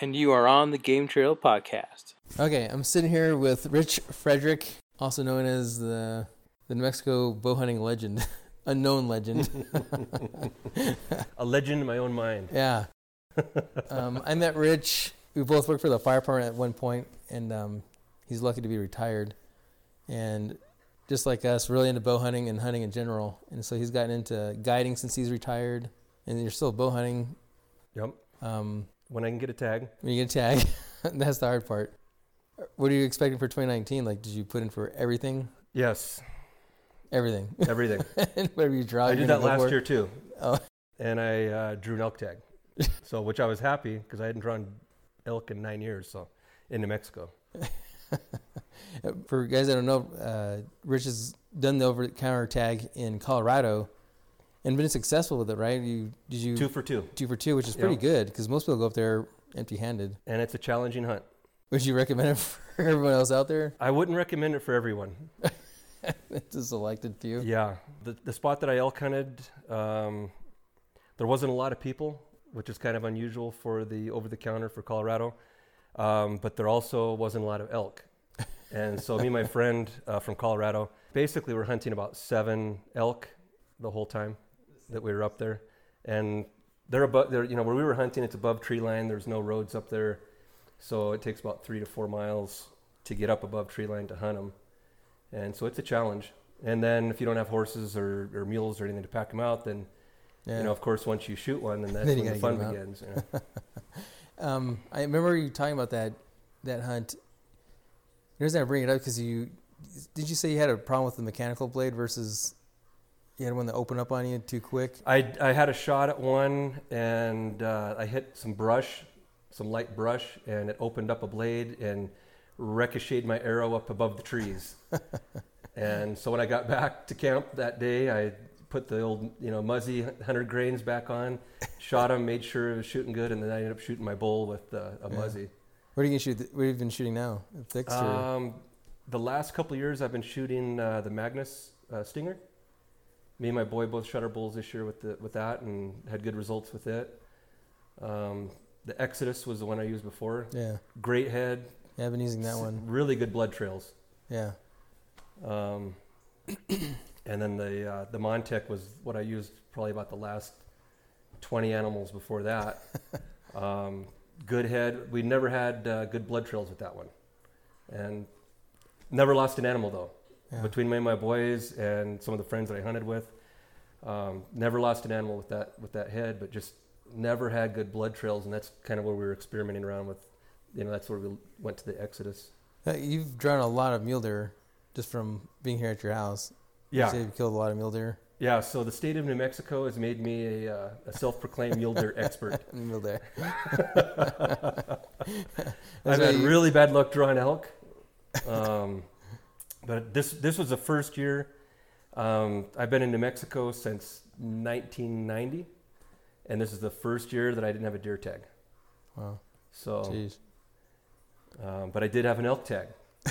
and you are on the Game Trail Podcast. Okay, I'm sitting here with Rich Frederick, also known as the the New Mexico bow hunting legend, unknown legend. A legend in my own mind. yeah. Um, I met Rich. We both worked for the fire department at one point, and um, he's lucky to be retired. And just like us, really into bow hunting and hunting in general. And so he's gotten into guiding since he's retired. And you're still bow hunting. Yep. Um, When I can get a tag. when you get a tag, that's the hard part. What are you expecting for 2019? Like, did you put in for everything? Yes, Everything. everything. Whatever you draw, I did that last for. year too. Oh. And I uh, drew an elk tag. so, which I was happy because I hadn't drawn elk in nine years. So, in New Mexico. For guys that don't know, uh, Rich has done the over-the-counter tag in Colorado, and been successful with it, right? You did you Two for two. two for two, which is pretty Yeah. good because most people go up there empty-handed. And it's a challenging hunt. Would you recommend it for everyone else out there? I wouldn't recommend it for everyone. It's a selected few. Yeah. The, the spot that I elk hunted, um, there wasn't a lot of people, which is kind of unusual for the over the counter for Colorado. Um, but there also wasn't a lot of elk. And so, me and my friend uh, from Colorado basically were hunting about seven elk the whole time that we were up there. And they're above, they're, you know, where we were hunting, it's above tree line. There's no roads up there. So, it takes about three to four miles to get up above tree line to hunt them. And so, it's a challenge. And then if you don't have horses or, or mules or anything to pack them out, then Yeah. you know, of course, once you shoot one, then that's Then when the fun get 'em out. begins. you know. Um, I remember you talking about that that hunt. The reason I bring it up because you did you say you had a problem with the mechanical blade versus you had one that opened up on you too quick. I, I had a shot at one, and uh, I hit some brush, some light brush, and it opened up a blade and ricocheted my arrow up above the trees. and so when I got back to camp that day, I put the old, you know, muzzy 100 grains back on, shot him, made sure it was shooting good, and then I ended up shooting my bull with uh, a Yeah. muzzy. Where do you shoot? Where have you been shooting now? Or Um, the last couple of years, I've been shooting uh, the Magnus uh, Stinger. Me and my boy both shot our bulls this year with the, with that, and had good results with it. Um, the Exodus was the one I used before. yeah? Great head, Yeah, I've been using that one. really good blood trails. Yeah, Um, and then the uh, the Montec was what I used probably about the last 20 animals before that. um, good head. We never had uh, good blood trails with that one, and never lost an animal though. Yeah. Between me and my boys and some of the friends that I hunted with, um, never lost an animal with that with that head, but just never had good blood trails, and that's kind of where we were experimenting around with. You know, that's where we went to the Exodus. You've drawn a lot of mule deer just from being here at your house. You Yeah, say you've killed a lot of mule deer. Yeah, so the state of New Mexico has made me a, uh, a self-proclaimed mule deer expert. Mule deer. I've had you- really bad luck drawing elk, um, but this this was the first year. Um, I've been in New Mexico since 1990, and this is the first year that I didn't have a deer tag. Wow. So, Jeez. um, but I did have an elk tag,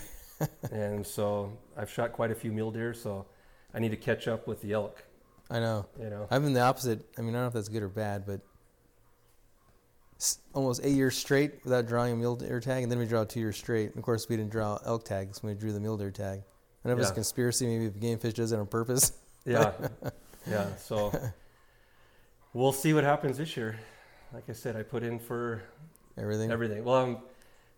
and so I've shot quite a few mule deer. So I need to catch up with the elk. I know. You know, I've been the opposite. I mean, I don't know if that's good or bad, but almost eight years straight without drawing a mule deer tag, and then we draw two years straight. And of course, we didn't draw elk tags when we drew the mule deer tag. I don't know if it's a conspiracy. Maybe the game fish does it on purpose. Yeah, yeah. So we'll see what happens this year. Like I said, I put in for Everything. everything. Well, um,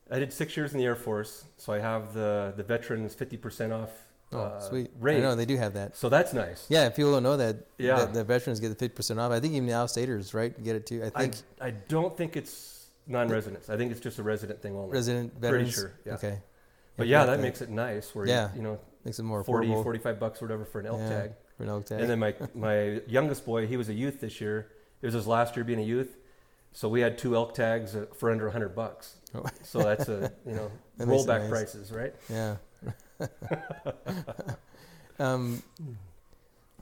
I did six years in the Air Force, so I have the the veterans fifty percent off. Oh, uh, sweet. I know they do have that. So that's nice. Yeah, if people don't know that, Yeah. that the veterans get the fifty percent off. I think even the outstaters, right, get it too. I I think I don't think it's non-residents. I think it's just a resident thing only. resident veterans. Pretty sure. Yeah. Okay. But yeah, not, that makes it nice. Where Yeah. you, you know makes it more 40, affordable 45 bucks or whatever for an elk Yeah. tag. for an elk tag. And then my my youngest boy, he was a youth this year. It was his last year being a youth, so we had two elk tags uh, for under hundred bucks. Oh. So that's a you know That rollback nice. prices, right? Yeah. um,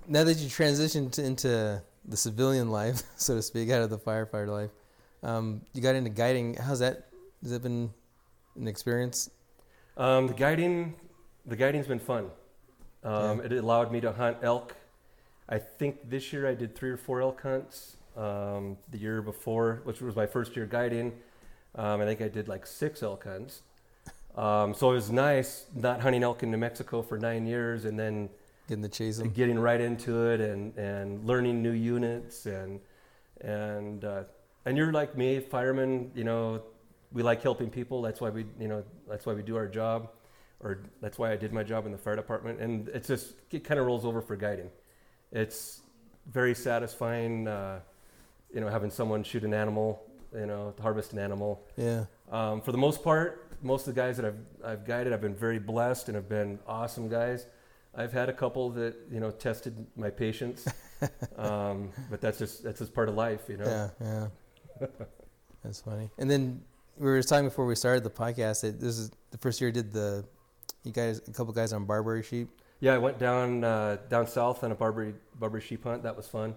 now that you transitioned to, into the civilian life, so to speak, out of the firefighter life, um, you got into guiding. How's that? Has that been an experience? Um, the guiding, the guiding's been fun. Um, Yeah. It allowed me to hunt elk. I think this year I did three or four elk hunts. Um, the year before, which was my first year guiding, Um, I think I did like six elk hunts. Um, so it was nice not hunting elk in New Mexico for nine years and then Getting the chase them. getting right into it and, and learning new units and and uh, and you're like me, firemen. You know, we like helping people. That's why we you know that's why we do our job, or that's why I did my job in the fire department. And it's just it kind of rolls over for guiding. It's very satisfying. Uh, you know, having someone shoot an animal, you know, harvest an animal. Yeah. Um, for the most part, most of the guys that I've, I've guided, I've been very blessed and have been awesome guys. I've had a couple that you know tested my patience, um, but that's just that's just part of life, you know. Yeah, yeah. That's funny. And then we were talking before we started the podcast that this is the first year I did the you guys a couple guys on Barbary sheep. Yeah, I went down uh, down south on a Barbary Barbary sheep hunt. That was fun.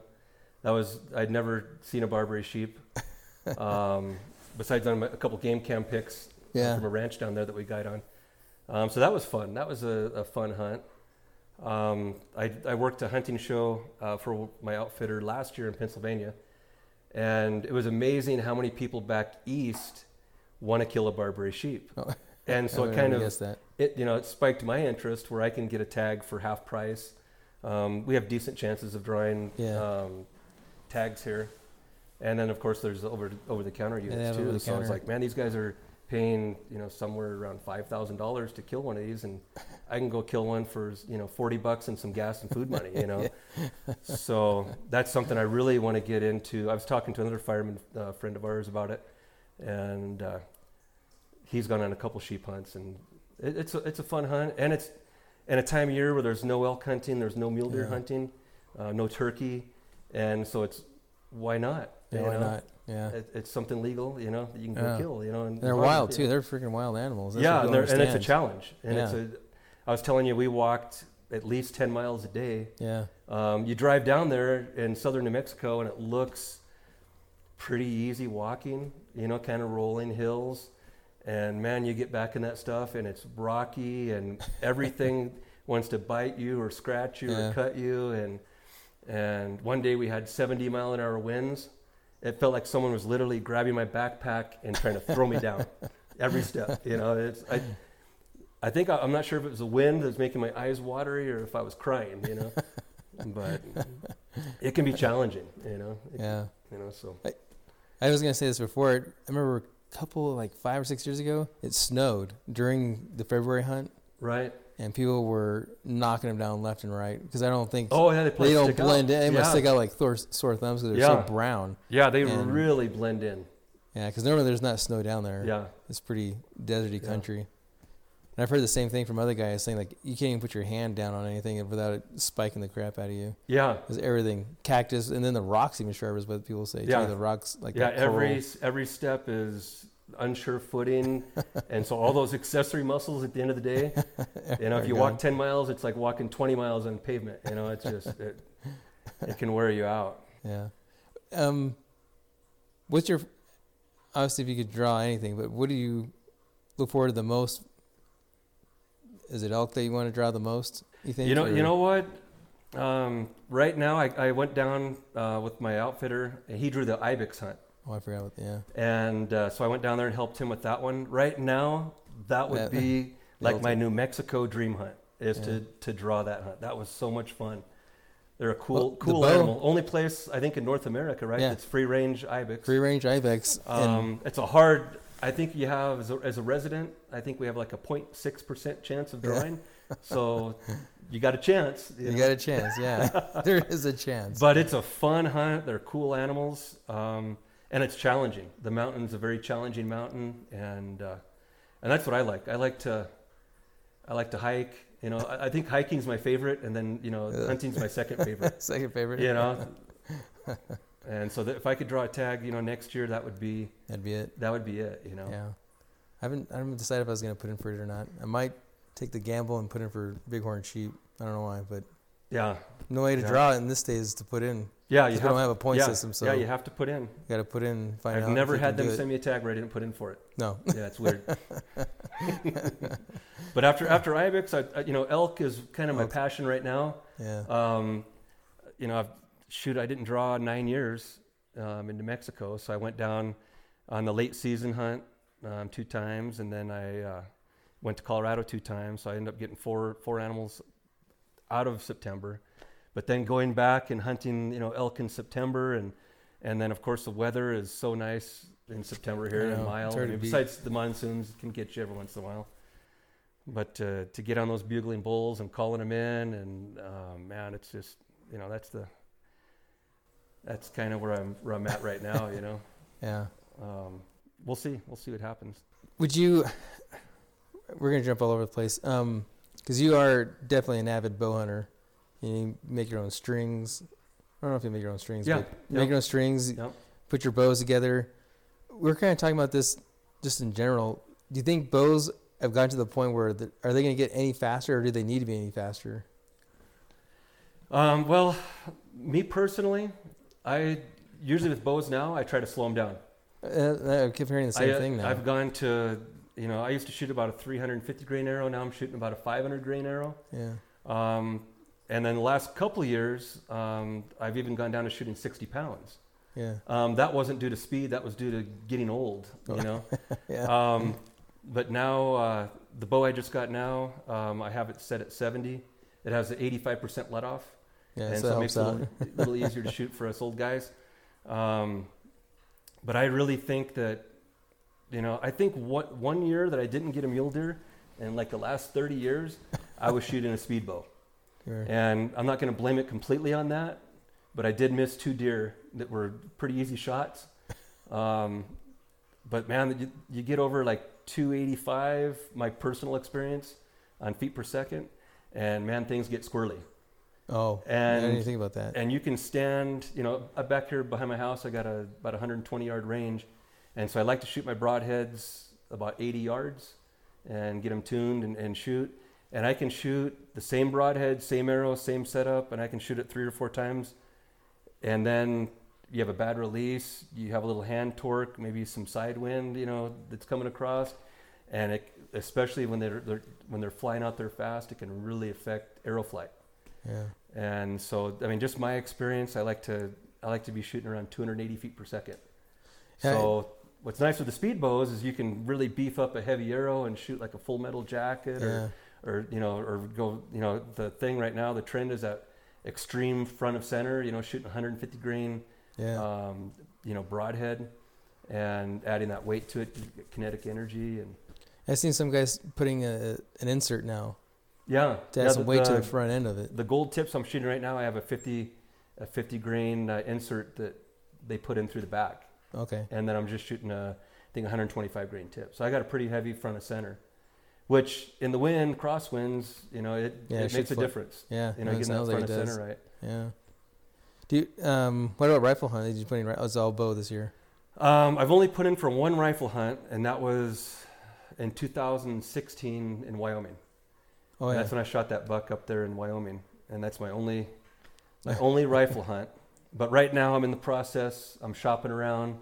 That was I'd never seen a Barbary sheep. Um, besides on a couple game cam pics Yeah. from a ranch down there that we guide on. Um, so that was fun. That was a, a fun hunt. Um, I, I worked a hunting show uh, for my outfitter last year in Pennsylvania, and it was amazing how many people back east want to kill a Barbary sheep. Oh. And so I it kind of it you know it spiked my interest where I can get a tag for half price. Um, we have decent chances of drawing Yeah. um, tags here, and then of course there's over over the counter units too. So over-the-counter. it's like man, these guys are paying you know somewhere around five thousand dollars to kill one of these, and I can go kill one for you know forty bucks and some gas and food money. You know, so that's something I really want to get into. I was talking to another fireman uh, friend of ours about it, and uh, he's gone on a couple sheep hunts, and it, it's a, it's a fun hunt, and it's in a time of year where there's no elk hunting, there's no mule deer Yeah. hunting, uh, no turkey, and so it's why not? Yeah, why know? not? Yeah. It, it's something legal, you know, that you can go Yeah. kill, you know. And they're as long as wild too. They're freaking wild animals. That's yeah, and, they're, and it's a challenge, and it's a. I was telling you, we walked at least ten miles a day. Yeah. Um, you drive down there in southern New Mexico, and it looks pretty easy walking. You know, kind of rolling hills, and man, you get back in that stuff, and it's rocky, and everything wants to bite you or scratch you Yeah. or cut you, and and one day we had 70 mile an hour winds. It felt like someone was literally grabbing my backpack and trying to throw me down every step. You know, it's I. I think I, I'm not sure if it was the wind that's making my eyes watery or if I was crying. You know, but it can be challenging. You know, It- Yeah. you know. So I was gonna say this before. I remember a couple like five or six years ago. It snowed during the February hunt, right. And people were knocking them down left and right because I don't think Oh yeah, they, they don't stick out. blend in. They must yeah. stick out like Thor, sore thumbs because they're Yeah. so brown. Yeah, they and- really blend in. Yeah, because normally there's not snow down there. Yeah, It's pretty deserty Yeah. country. And I've heard the same thing from other guys saying like you can't even put your hand down on anything without it spiking the crap out of you. yeah, Because everything, cactus, and then the rocks even sharp is what people say. Yeah. too. the rocks like yeah. Every every step is unsure footing, and so all those accessory muscles at the end of the day. You know, if you walk 10 miles, it's like walking 20 miles on pavement. You know, it's just it, it can wear you out. Yeah. Um, what's your obviously if you could draw anything, but what do you look forward to the most? Is it elk that you want to draw the most? You think? You know, or- you know what? Um, right now, I, I went down uh, with my outfitter, and he drew the ibex hunt, Oh, I forgot. What, yeah. and uh, so I went down there and helped him with that one. Right now, that would be like my. New Mexico dream hunt is Yeah. to to draw that hunt. That was so much fun. They're a cool Well, cool animal. Only place I think in North America, right? Yeah. That's free range ibex. Free range ibex. Um, it's a hard. I think you have as a, as a resident. I think we have like a 06 percent chance of Yeah. drawing. so you got a chance. you know? got a chance. Yeah, there is a chance. But it's a fun hunt. They're cool animals, um, and it's challenging. The mountain's a very challenging mountain, and uh, and that's what I like. I like to I like to hike. You know, I, I think hiking's my favorite, and then you know, Yeah. hunting's my second favorite. Second favorite. you know, and so that if I could draw a tag, you know, next year that would be that'd be it. that would be it. You know. Yeah, I haven't. I haven't decided if I was gonna put in for it or not. I might take the gamble and put in for bighorn sheep. I don't know why, but Yeah, no way to Yeah. draw it in this day is to put in. Yeah. You we don't have a point yeah, system, so yeah, you have to put in. You got to put in. Find I've out never had them send me a tag where I didn't put in for it. No. Yeah, it's weird. but after after ibex, I, I you know elk is kind of my Elk. passion right now. Yeah. Um, you know, I've, shoot, I didn't draw nine years um, in New Mexico, so I went down on the late season hunt um, two times, and then I uh, went to Colorado two times. So I ended up getting four four animals out of September. But then going back and hunting, you know, elk in September, and and then of course the weather is so nice in September here in know, it's I mean, besides the monsoons, can get you every once in a while. But uh, to get on those bugling bulls and calling them in, and uh, man, it's just you know that's the that's kind of where I'm where I'm at right now. You know, Yeah. um, we'll see. We'll see what happens. Would you? We're gonna jump all over the place. Um, because you are definitely an avid bow hunter. You make your own strings. I don't know if you make your own strings. Yeah, but you make your own strings. Yep. Put your bows together. We're kind of talking about this just in general. Do you think bows have gotten to the point where the, are they going to get any faster, or do they need to be any faster? Um, well, me personally, I usually with bows now I try to slow them down. Uh, I keep hearing the same I, uh, thing now. I've gone to you know I used to shoot about a 350 grain arrow. Now I'm shooting about a 500 grain arrow. yeah. Um, and then the last couple of years, um, I've even gone down to shooting 60 pounds. Yeah. Um, that wasn't due to speed. That was due to getting old. You know. Yeah. Um, but now uh, the bow I just got now, um, I have it set at 70. It has an 85% let off, yeah. and so, so, it makes it a little, little easier to shoot for us old guys. Um, but I really think that, you know, I think what one year that I didn't get a mule deer, in like the last 30 years, I was shooting a speed bow. Sure. And I'm not going to blame it completely on that, but I did miss two deer that were pretty easy shots. Um, but man, you, you get over like 285, my personal experience on feet per second, and man, things get squirrely. Oh, And didn't think about that. and you can stand, you know, back here behind my house, I got a about 120 yard range, and so I like to shoot my broadheads about 80 yards, and get them tuned and, and shoot. And I can shoot the same broadhead, same arrow, same setup, and I can shoot it three or four times. And then you have a bad release, you have a little hand torque, maybe some side wind, you know, that's coming across, and it, especially when they're, they're when they're flying out there fast, it can really affect arrow flight. Yeah. And so, I mean, just my experience, I like to I like to be shooting around 280 feet per second. Yeah, So, what's nice with the speed bows is you can really beef up a heavy arrow and shoot like a full metal jacket, Yeah. or or you know, or go you know the thing right now. The trend is that extreme front of center. You know, shooting 150 grain, Yeah. um, you know, broadhead, and adding that weight to it, kinetic energy, and I've seen some guys putting a, an insert now yeah, to add yeah, some the- weight to the- the front end of it. The gold tips I'm shooting right now, I have a 50, a 50 grain uh, insert that they put in through the back, Okay. and then I'm just shooting a, I think 125 grain tip. So I got a pretty heavy front of center, which in the wind, crosswinds, you know, it, Yeah, it it makes a difference. Yeah. You know, it getting that like front of center right. Yeah. Do you, um, what about rifle hunt? Did you put ri- Oh, it's all bow this year. Um, I've only put in for one rifle hunt, and that was in 2016 in Wyoming. Oh And yeah. That's when I shot that buck up there in Wyoming, and that's my only my only rifle hunt. But right now, I'm in the process. I'm shopping around.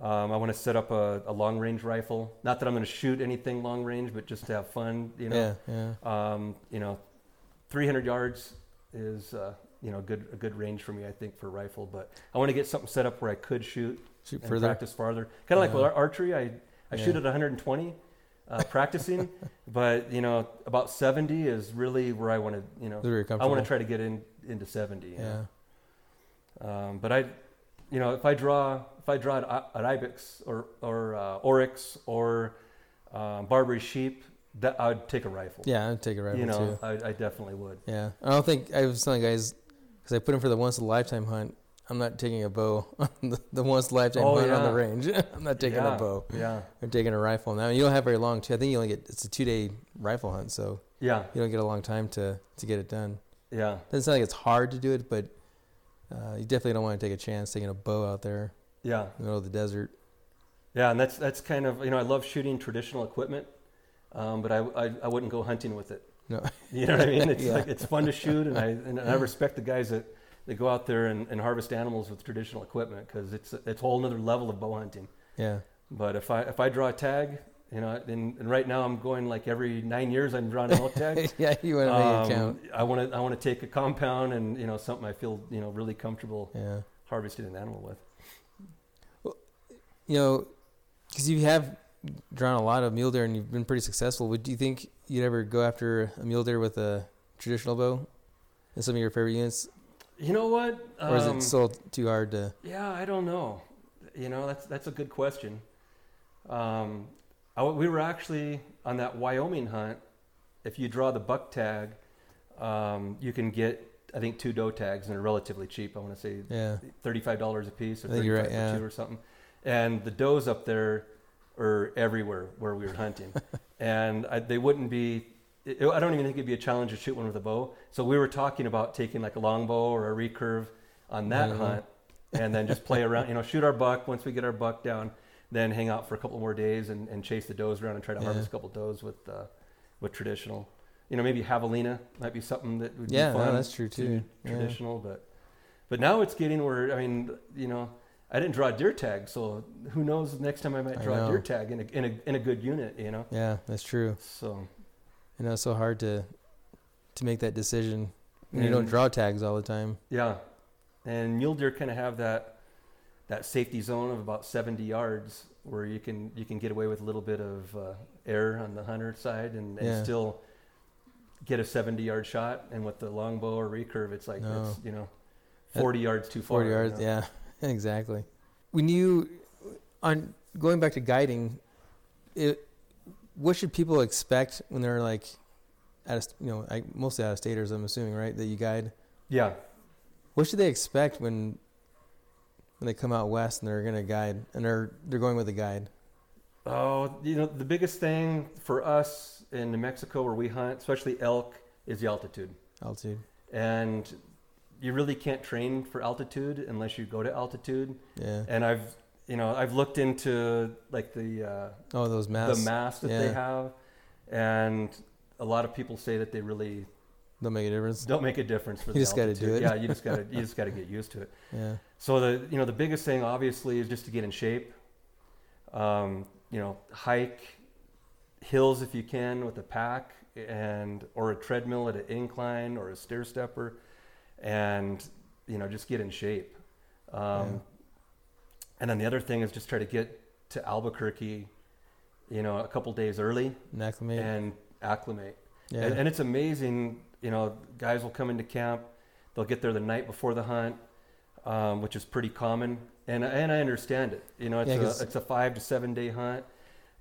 Um, I want to set up a, a long range rifle. Not that I'm going to shoot anything long range, but just to have fun. You know, Yeah. Yeah. um, you know, 300 yards is uh, you know good a good range for me, I think, for a rifle. But I want to get something set up where I could shoot Shoot and further. practice farther. Kind of like with archery, I I shoot at 120 uh, practicing, but you know about 70 is really where I want to you know I want to try to get in into 70. Yeah. Um, but I, you know, if I draw if I draw an, i- an ibex or or uh, oryx or um, Barbary sheep, that I'd take a rifle. Yeah. I'd take a rifle you know, too. I, I definitely would. Yeah. I don't think I was telling guys because I put in for the once in a lifetime hunt. I'm not taking a bow on the, the once in a lifetime Oh, hunt on the range. I'm not taking yeah, a bow. Yeah, I'm taking a rifle. Now you don't have very long too. I think you only get it's a two day rifle hunt, so yeah, you don't get a long time to to get it done. yeah. Doesn't sound like it's hard to do it, but uh, you definitely don't want to take a chance taking a bow out there Yeah, in the middle of the desert. yeah, and that's that's kind of you know I love shooting traditional equipment, um, but I, I I wouldn't go hunting with it. No. you know what I mean? It's Yeah. like it's fun to shoot, and I and I respect the guys that, that go out there and, and harvest animals with traditional equipment because it's it's a whole another level of bow hunting. Yeah. But if I if I draw a tag, you know, and, and right now I'm going like every nine years I'm drawing an elk tag. yeah, you want to make it count. Um, I want to I want to take a compound and you know something I feel you know really comfortable Yeah. harvesting an animal with. You know, because you have drawn a lot of mule deer and you've been pretty successful. Would you think you'd ever go after a mule deer with a traditional bow? In some of your favorite units, You know what? or is Um, it still too hard to? Yeah, I don't know. You know, that's that's a good question. Um, I we were actually on that Wyoming hunt. If you draw the buck tag, um, you can get I think two doe tags and they're relatively cheap. I want to say Yeah, thirty-five dollars a piece or you're thirty-five right, yeah. two or something. And the does up there are everywhere where we were hunting, and I, they wouldn't be. It, I don't even think it'd be a challenge to shoot one with a bow. So we were talking about taking like a longbow or a recurve on that Mhm. hunt, and then just play around. You know, shoot our buck. Once we get our buck down, then hang out for a couple more days and, and chase the does around and try to Yeah. harvest a couple does with uh, with traditional. You know, maybe javelina might be something that would yeah, be no, fun that's true to too. Yeah. traditional, but but now it's getting where I mean, you know, I didn't draw a deer tag, so who knows? Next time I might draw a deer tag in a, in a in a good unit, you know. Yeah, that's true. So you know it's so hard to to make that decision when you don't draw tags all the time. yeah, and mule deer kind of have that that safety zone of about 70 yards where you can you can get away with a little bit of uh, air on the hunter side and, and Yeah. still get a 70 yard shot. And with the longbow or recurve, it's like No. it's you know That- 40 yards too far. Forty you yards, know? yeah, exactly. When you on going back to guiding, it what should people expect when they're like out of you know like mostly out of staters? I'm assuming right that you guide. Yeah. What should they expect when when they come out west and they're gonna guide and they're they're going with a guide? Oh, you know, the biggest thing for us in New Mexico where we hunt, especially elk, is the altitude. Altitude. And you really can't train for altitude unless you go to altitude. Yeah. And I've, you know, I've looked into like the uh, Oh, those masks. the mass that yeah. they have, and a lot of people say that they really Don't make a difference. don't make a difference for You the just gotta altitude. do it. Yeah, you just gotta you just gotta get used to it. Yeah. So the you know the biggest thing obviously is just to get in shape. Um, you know, hike hills if you can with a pack and or a treadmill at an incline or a stair stepper, and you know just get in shape. Um, Yeah. And then the other thing is just try to get to Albuquerque, you know, a couple days early And acclimate. and acclimate. yeah. And, and it's amazing, you know, guys will come into camp, they'll get there the night before the hunt, um, which is pretty common. And, and I understand it. You know, it's, Yeah, a, it's a five to seven day hunt,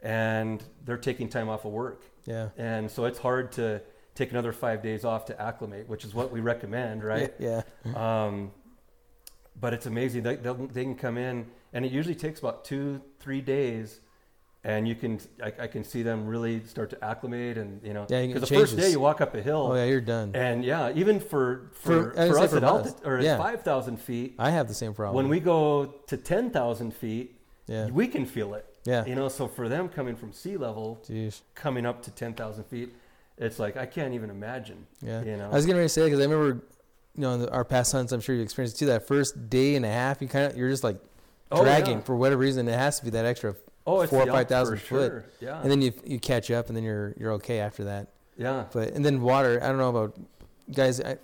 and they're taking time off of work. yeah. And so it's hard to take another five days off to acclimate, which is what we recommend, right? Yeah. Um, but it's amazing. They, they can come in, and it usually takes about two, three days, and you can I, I can see them really start to acclimate, and you know, Yeah, because the first day you walk up a hill, Oh yeah, you're done. and yeah, even for for, For- for us at for us, altitude or yeah. at five thousand feet, I have the same problem. when we go to ten thousand feet, yeah. we can feel it. Yeah. You know, so for them coming from sea level, Jeez. coming up to ten thousand feet, it's like I can't even imagine. Yeah. You know, I was getting ready to say because I remember, you know, in our past hunts, I'm sure you experienced too. That first day and a half, you kind of you're just like Oh, dragging yeah. for whatever reason. It has to be that extra, oh, four or five thousand foot. sure. Yeah, and then you you catch up, and then you're you're okay after that. yeah. But and then water. I don't know about guys. I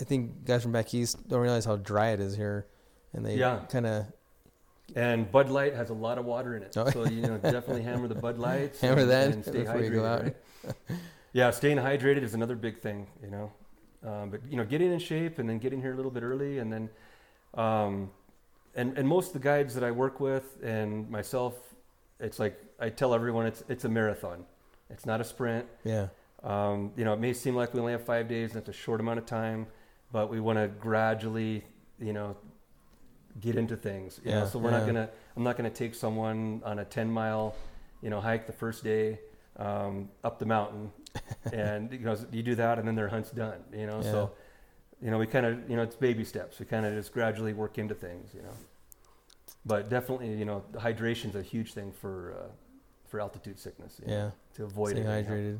I think guys from back east don't realize how dry it is here, and they Yeah. kind of And Bud Light has a lot of water in it, Oh. so you know definitely hammer the Bud Lights. Hammer and, that and stay before hydrated. you go out. Right? yeah, staying hydrated is another big thing. You know, um, but you know, getting in shape and then getting here a little bit early, and then, um, and and most of the guides that I work with and myself, it's like I tell everyone it's it's a marathon. It's not a sprint. yeah Um, you know, it may seem like we only have five days and it's a short amount of time, but we want to gradually, you know, get into things. You know, Yeah, so we're yeah. not gonna. I'm not gonna take someone on a 10 mile, you know, hike the first day um, up the mountain, and you know, you do that and then their hunt's done. You know, so you know, we kind of, you know, it's baby steps. We kind of just gradually work into things. You know, but definitely, you know, hydration's a huge thing for uh, for altitude sickness. you know, yeah to avoid staying it. hydrated.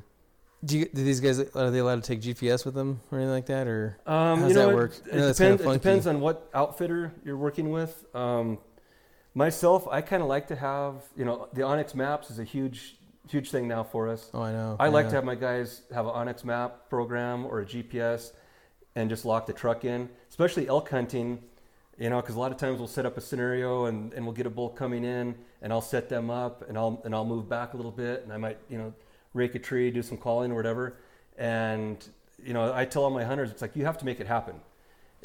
Do you do these guys are they allowed to take GPS with them or anything like that or Um, How's you know, that work? It, I know that's kinda depends, it depends on what outfitter you're working with. Um, myself, I kind of like to have, you know, the onX Maps is a huge, huge thing now for us. oh I know I like to have my guys have an onX Map program or a GPS and just lock the truck in. Especially elk hunting, You know, because a lot of times we'll set up a scenario and, and we'll get a bull coming in, and I'll set them up, and I'll and I'll move back a little bit, and I might you know rake a tree, do some calling or whatever, and you know I tell all my hunters, it's like you have to make it happen.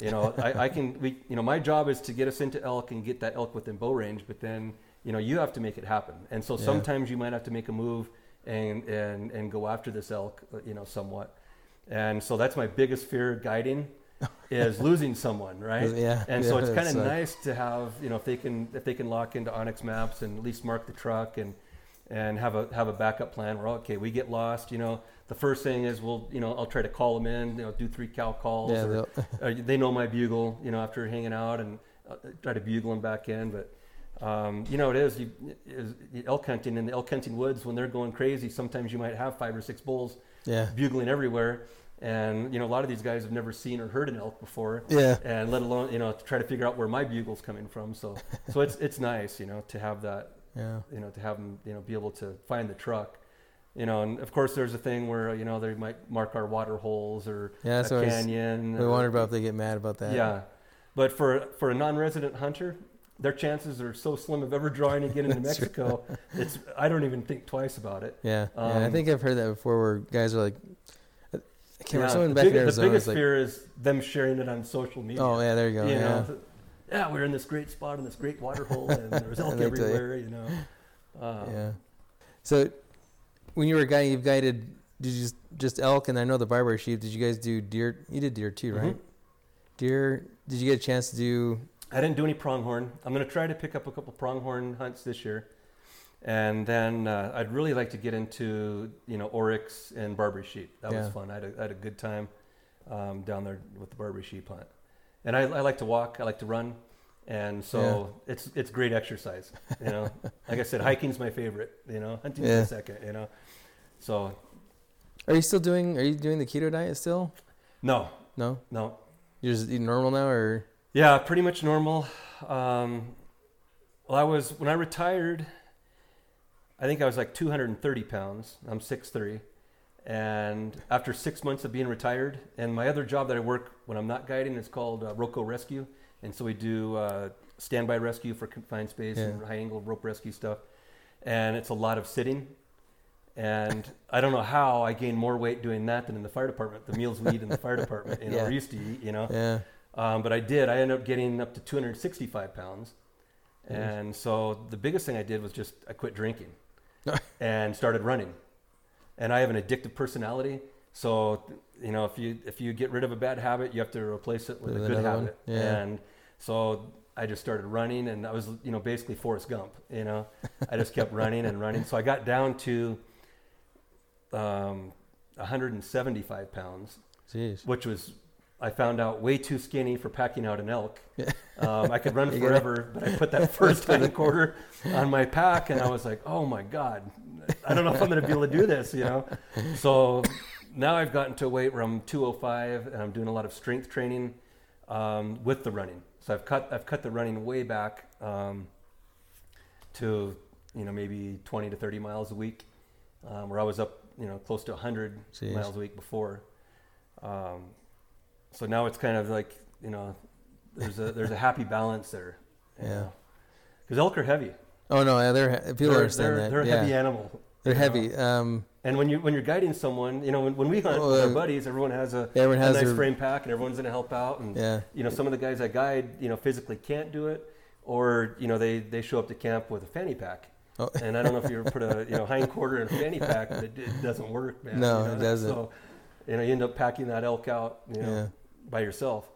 You know, I, I can we you know my job is to get us into elk and get that elk within bow range, but then you know you have to make it happen, and so Yeah. sometimes you might have to make a move and and and go after this elk, uh, you know, somewhat, and so that's my biggest fear guiding. is losing someone, right? Yeah. And so it's kind of nice to have, you know, if they can if they can lock into onX Maps and at least mark the truck and and have a have a backup plan where okay, we get lost, you know, the first thing is we'll, you know, I'll try to call them in, you know, do three cow calls. Yeah, or, they'll- uh, they know my bugle, you know, after hanging out and uh, try to bugle them back in. But um, you know, it is, you, is elk hunting in the elk hunting woods when they're going crazy. Sometimes you might have five or six bulls yeah. bugling everywhere, and you know, a lot of these guys have never seen or heard an elk before Yeah. and let alone you know to try to figure out where my bugle's coming from. So so it's it's nice you know to have that Yeah. you know to have them you know be able to find the truck. You know, and of course there's a thing where you know they might mark our water holes or Yeah. A what I was- canyon. we wonder about if they get mad about that. Yeah, but for for a non-resident hunter, their chances are so slim of ever drawing again That's true. Mexico. It's I don't even think twice about it. Yeah. yeah. I Um, think I've heard that before where guys are like, I can't Yeah, someone the, back big- in Arizona. the biggest was like, fear is them sharing it on social media. oh, yeah, there you go. you yeah. know, yeah, we're in this great spot in this great water hole, and there's elk And they you. everywhere. You know, uh, yeah. So when you were guiding, you've guided, did you just, just elk? And I know the Barbary sheep. Did you guys do deer? You did deer too, right? Mhm. Deer. Did you get a chance to do? I didn't do any pronghorn. I'm going to try to pick up a couple pronghorn hunts this year, and then uh, I'd really like to get into you know oryx and Barbary sheep. That was fun. I had a, I had a good time um, down there with the Barbary sheep hunt, and I, I like to walk. I like to run, and so it's it's great exercise. You know, like I said, hiking's my favorite. You know, hunting's Yeah. my second. You know, so Are you still doing? Are you doing the keto diet still? no, No. no, You're just eating normal now, or Yeah, pretty much normal. Um, well, I was when I retired. I think I was like 230 pounds. I'm 6'3", and after six months of being retired, and my other job that I work when I'm not guiding is called uh, Roco Rescue, and so we do uh, standby rescue for confined space and high angle rope rescue stuff, and it's a lot of sitting. And I don't know how I gained more weight doing that than in the fire department. The meals we eat in the fire department, you know, Yeah. or used to eat, you know. yeah, Um, but I did. I ended up getting up to 265 pounds. And so the biggest thing I did was just I quit drinking and started running. And I have an addictive personality. So, you know, if you if you get rid of a bad habit, you have to replace it with With a good habit. Yeah. And so I just started running and I was, you know, basically Forrest Gump, you know. I just kept running and running. So I got down to um, 175 pounds jeez. which was I found out way too skinny for packing out an elk. Um, I could run forever, but I put that first hind quarter on my pack, and I was like, "Oh my god, I don't know if I'm going to be able to do this," you know. So now I've gotten to a weight where I'm 205, and I'm doing a lot of strength training um, with the running. So I've cut I've cut the running way back um, to you know maybe 20 to 30 miles a week, um, where I was up you know close to 100 Jeez. miles a week before. So now it's kind of like you know there's a there's a happy balance there. Yeah. Because elk are heavy. Oh no, yeah, they're people they're, understand they're, that. They're a yeah. heavy animal. They're heavy. Um, And when you when you're guiding someone, you know when, when we hunt Oh, with our uh, buddies, everyone has a, everyone has a nice their frame pack, and everyone's going to help out. And yeah. you know some of the guys I guide, you know, physically can't do it, or you know they they show up to camp with a fanny pack. Oh. And I don't know if you ever put a you know hind quarter in a fanny pack, but it, it doesn't work, man. No, you know? it doesn't. So know you end up packing that elk out, you know, Yeah. by yourself.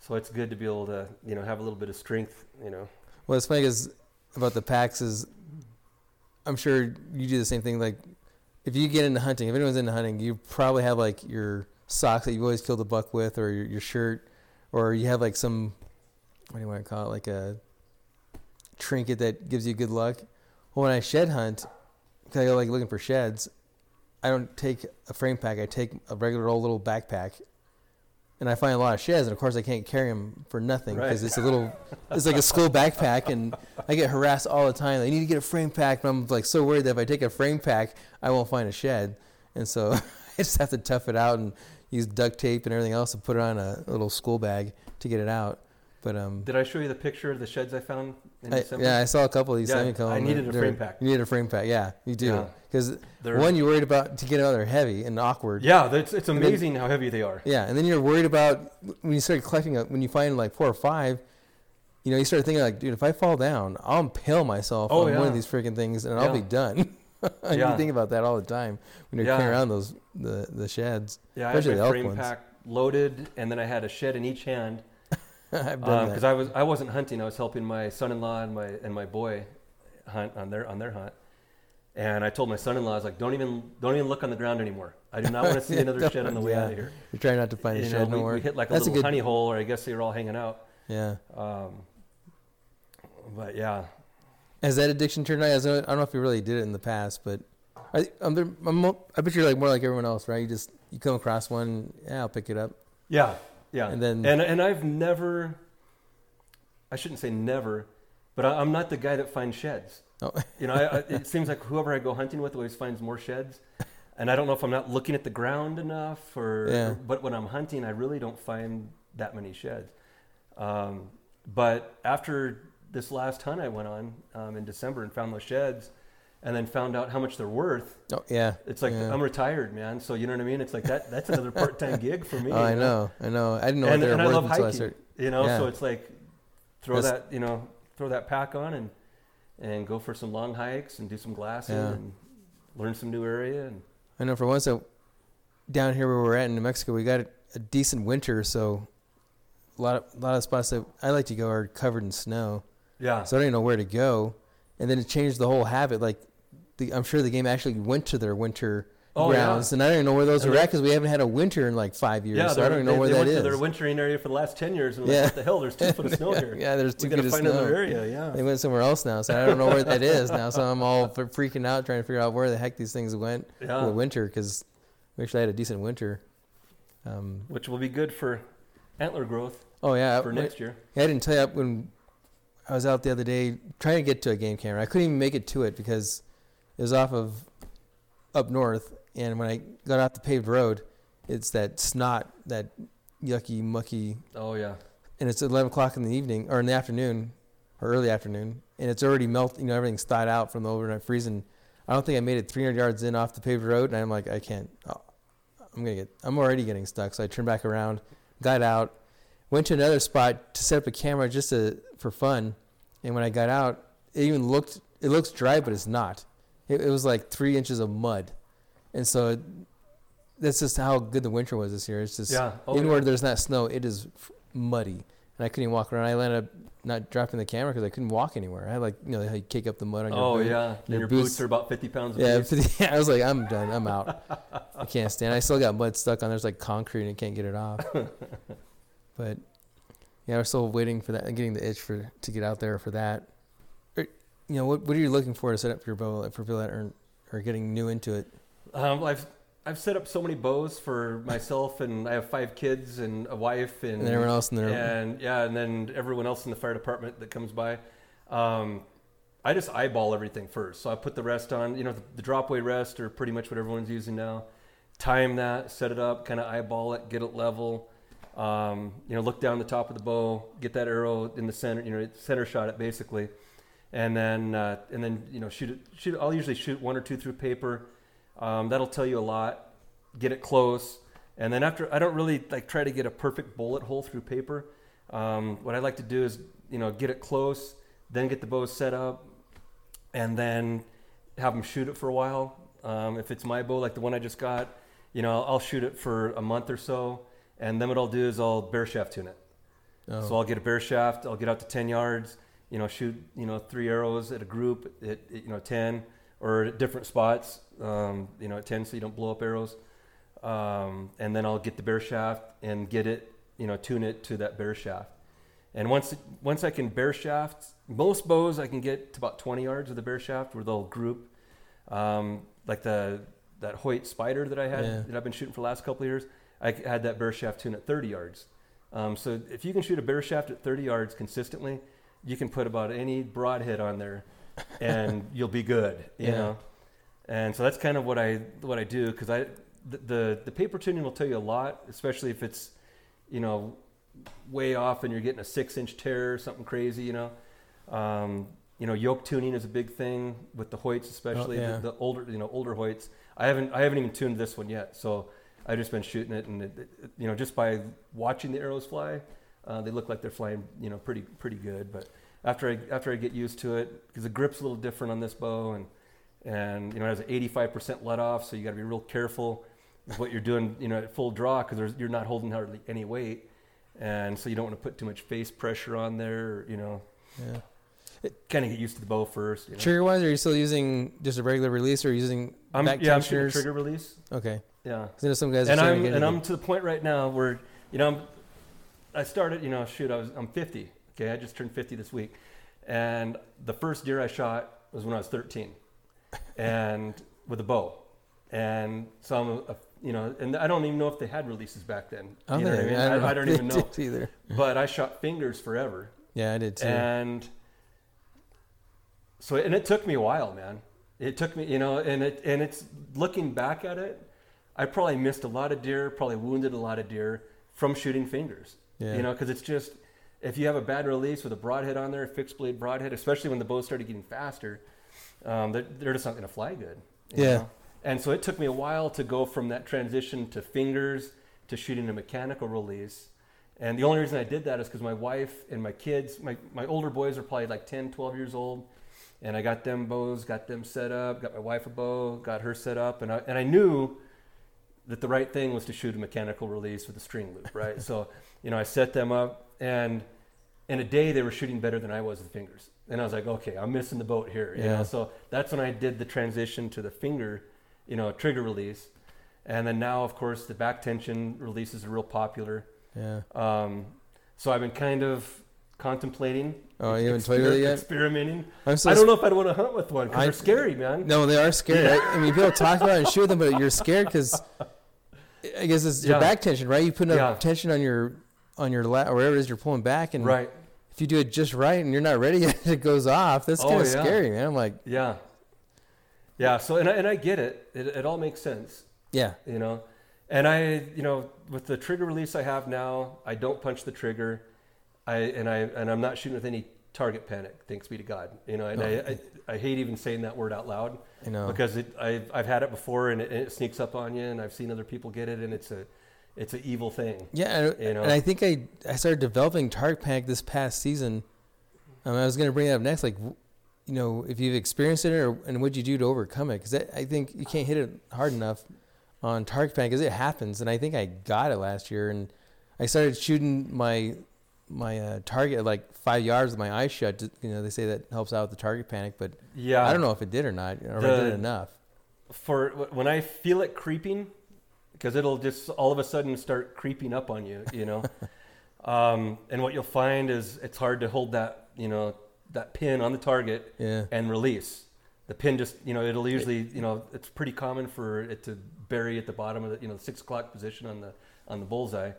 So it's good to be able to you know have a little bit of strength, you know. Well, it's funny because about the packs is, I'm sure you do the same thing. Like, if you get into hunting, if anyone's into hunting, you probably have like your socks that you always killed a buck with, or your, your shirt, or you have like some, what do you want to call it, like a trinket that gives you good luck. Well, when I shed hunt, because I go like looking for sheds, I don't take a frame pack. I take a regular old little backpack. And I find a lot of sheds, and of course I can't carry them for nothing because Right. it's a little, it's like a school backpack, and I get harassed all the time. They need to get a frame pack, but I'm like so worried that if I take a frame pack, I won't find a shed, and so I just have to tough it out and use duct tape and everything else to put it on a little school bag to get it out. But um, Did I show you the picture of the sheds I found I, yeah, I saw a couple of these Yeah, semi-cone. I needed a frame pack. You needed a frame pack. Yeah, you do. Because They're- one, you're worried about to get out, they're heavy and awkward. Yeah, that's, it's then- amazing how heavy they are. Yeah, and then you're worried about when you start collecting. A, when you find like four or five, you know, you start thinking like, dude, if I fall down, I'll impale myself Oh, on one of these freaking things, and I'll be done. and Yeah. you think about that all the time when you're Yeah. carrying around those the the sheds. Yeah, I had Especially the my elk frame ones. pack loaded, and then I had a shed in each hand I've done because that. I was I wasn't hunting. I was helping my son-in-law and my and my boy hunt on their on their hunt. And I told my son-in-law, I was like, "Don't even don't even look on the ground anymore. I do not want to see another shed on the way yeah. out of here." You're trying not to find a You know, shed we, no we hit like a That's a little good- honey hole, or I guess they were all hanging out. Yeah. Um, but yeah, Has that addiction turned out? I don't know if you really did it in the past, but I, I'm, there- I'm, I bet you're like more like everyone else, right? You just you come across one, yeah, I'll pick it up. yeah, yeah. And then- and and I've never, I shouldn't say never, but I, I'm not the guy that finds sheds. Oh, You know, I, I, it seems like whoever I go hunting with always finds more sheds, and I don't know if I'm not looking at the ground enough, or Yeah. but when I'm hunting, I really don't find that many sheds. Um, but after this last hunt I went on um, in December and found those sheds, and then found out how much they're worth, oh yeah. it's like Yeah. I'm retired, man. So you know what I mean? It's like that. That's another part-time gig for me. Oh, I know, I know. I didn't know and, what they and were I worth love until I hiking. started. You know, Yeah. so it's like throw That's- that, you know, throw that pack on and and go for some long hikes and do some glassing Yeah. and learn some new area and I know for once, uh, down here where we're at in New Mexico, we got a, a decent winter, so a lot of a lot of spots that I like to go are covered in snow. yeah. So I don't even know where to go. And then it changed the whole habit. Like, the, I'm sure the game actually went to their winter Oh, yeah. grounds, and I don't even know where those And are they- at because we haven't had a winter in like five years. yeah, so I don't even know they, where they that went is. to their wintering area for the last ten years, and Yeah. like, what the hell? There's two foot of snow yeah, here. yeah, there's two feet of find snow. another area. Yeah. They went somewhere else now, so I don't know where that is now. So I'm all freaking out trying to figure out where the heck these things went Yeah. the winter because we actually had a decent winter. Um, Which will be good for antler growth oh yeah, for I- next year. I didn't tell you when I was out the other day trying to get to a game camera. I couldn't even make it to it because it was off of up north, and when I got off the paved road, it's that snot, that yucky, mucky, Oh yeah. and it's 11 o'clock in the evening or in the afternoon or early afternoon, and it's already melted. You know, everything's thawed out from the overnight freezing. I don't think I made it 300 yards in off the paved road, and I'm like, I can't. oh, I'm gonna get. I'm already getting stuck. So I turned back around, got out, went to another spot to set up a camera just to, for fun. And when I got out, it even looked. It looks dry, but it's not. It, it was like three inches of mud, and so it, that's just how good the winter was this year. It's just Yeah. Oh, even yeah. where there's not snow, it is f- muddy, and I couldn't even walk around. I ended up not dropping the camera because I couldn't walk anywhere. I had like you know how you kick up the mud on your boots. Oh boot. yeah. And your your boots- boots are about fifty pounds. a Yeah. I was like, I'm done. I'm out. I can't stand. I still got mud stuck on. There's like concrete and I can't get it off. but yeah, we're still waiting for that. Getting the itch for to get out there for that. You know, what what are you looking for to set up your bow for people that aren't are getting new into it? Um, I've I've set up so many bows for myself, and I have five kids and a wife, and, And everyone else in there. and yeah, and then everyone else in the fire department that comes by. Um, I just eyeball everything first, so I put the rest on. You know, the, the drop-away rest are pretty much what everyone's using now. Time that, set it up, kind of eyeball it, get it level. Um, you know, look down the top of the bow, get that arrow in the center. You know, center shot it basically, and then uh, and then you know shoot it. Shoot. I'll usually shoot one or two through paper. Um, that'll tell you a lot. Get it close, and then after I don't really like try to get a perfect bullet hole through paper. Um, what I like to do is you know get it close, then get the bow set up, and then have them shoot it for a while. Um, if it's my bow, like the one I just got, you know, I'll, shoot it for a month or so, and then what I'll do is I'll bare shaft tune it. Oh. So I'll get a bare shaft. I'll get out to 10 yards. You know, shoot you know three arrows at a group at, at you know 10 or at different spots. Um, you know, at 10 so you don't blow up arrows. Um, and then I'll get the bare shaft and get it you know tune it to that bare shaft. And once once I can bare shaft, most bows I can get to about 20 yards of the bare shaft where they'll group. Um, like the that Hoyt Spyder that I had Yeah. that I've been shooting for the last couple of years, I had that bare shaft tune at 30 yards. Um, so if you can shoot a bare shaft at 30 yards consistently, you can put about any broadhead on there, and you'll be good. You Yeah. know, and so that's kind of what I what I do because I the, the the paper tuning will tell you a lot, especially if it's you know way off and you're getting a six inch tear or something crazy, you know. Um, you know, yoke tuning is a big thing with the Hoyts, especially Oh, yeah. the, the older, you know, older Hoyts. I haven't, I haven't even tuned this one yet, so I've just been shooting it, and it, it- you know, just by watching the arrows fly, uh, they look like they're flying, you know, pretty, pretty good. But after I, after I get used to it, because the grip's a little different on this bow, and and you know, it has an 85% let off, so you got to be real careful with what you're doing, you know, at full draw, because you're not holding hardly any weight, and so you don't want to put too much face pressure on there, you know Yeah. kind of get used to the bow first. You know? Trigger wise, are you still using just a regular release or using I'm, back yeah, I'm shooting trigger release. Okay. Yeah. I know some guys are and I'm to get and I'm to the point right now where you know I'm, I started. You know, shoot, I was I'm 50. Okay, I just turned 50 this week, and the first deer I shot was when I was 13, and with a bow, and so I'm a, you know, and I don't even know if they had releases back then. I don't you know what I mean? I don't, I, I don't even know. either. But I shot fingers forever. Yeah, I did too. And so, and it took me a while, man. It took me, you know, and it and it's looking back at it, I probably missed a lot of deer, probably wounded a lot of deer from shooting fingers. Yeah. You know, because it's just if you have a bad release with a broadhead on there, a fixed blade broadhead, especially when the bows started getting faster, um, they're, they're just not going to fly good. Yeah. know? And so it took me a while to go from that transition to fingers to shooting a mechanical release. And the only reason I did that is because my wife and my kids, my, my older boys are probably like 10, 12 years old. And I got them bows, got them set up, got my wife a bow, got her set up. And I, and I knew that the right thing was to shoot a mechanical release with a string loop, right? so, you know, I set them up and in a day they were shooting better than I was with fingers. And I was like, okay, I'm missing the boat here. You Yeah. know? So that's when I did the transition to the finger, you know, trigger release. And then now, of course, the back tension releases are real popular. yeah. Um, so I've been kind of contemplating. Oh, you haven't with it yet? Experimenting. I'm so I don't know if I'd want to hunt with one because they're scary, man. No, they are scary. I, I mean, people talk about it and shoot them, but you're scared because I guess it's your back tension, right? You put enough Yeah. tension on your on your lat or wherever it is you're pulling back, and Right. if you do it just right and you're not ready yet, it goes off. That's Oh, kind of yeah. scary, man. I'm like, Yeah. Yeah. So, and I, and I get it. it. It all makes sense, yeah, you know. And I, you know, with the trigger release I have now, I don't punch the trigger. I and I and I'm not shooting with any target panic. Thanks be to God. You know, and Oh. I, I I hate even saying that word out loud. you know, because it, I've, I've had it before and it, and it sneaks up on you and I've seen other people get it and it's a it's an evil thing. yeah. And, you know. and I think I I started developing target panic this past season. Um, I was going to bring it up next, like, you know, if you've experienced it or and what'd you do to overcome it? Because I think you can't hit it hard enough on target panic because it happens, and I think I got it last year, and I started shooting my my uh, target like five yards with my eyes shut. You know, they say that helps out with the target panic, but Yeah, I don't know if it did or not, or I did The- enough. For when I feel it creeping, because it'll just all of a sudden start creeping up on you, you know. um, and what you'll find is it's hard to hold that you know that pin on the target Yeah, and release. The pin just you know it'll usually you know it's pretty common for it to bury at the bottom of the you know the six o'clock position on the on the bullseye.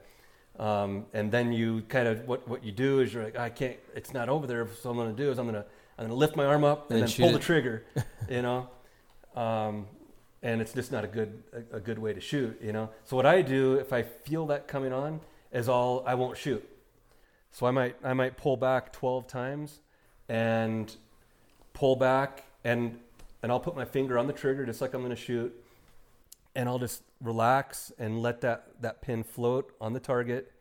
Um, and then you kind of what what you do is you're like I can't it's not over there so I'm gonna do is I'm gonna I'm gonna lift my arm up and, And then pull the trigger, you know, um, and it's just not a good a, a good way to shoot, you know. So what I do if I feel that coming on is all I won't shoot. So I might I might pull back 12 times and pull back and and I'll put my finger on the trigger just like I'm going to shoot and I'll just relax and let that that pin float on the target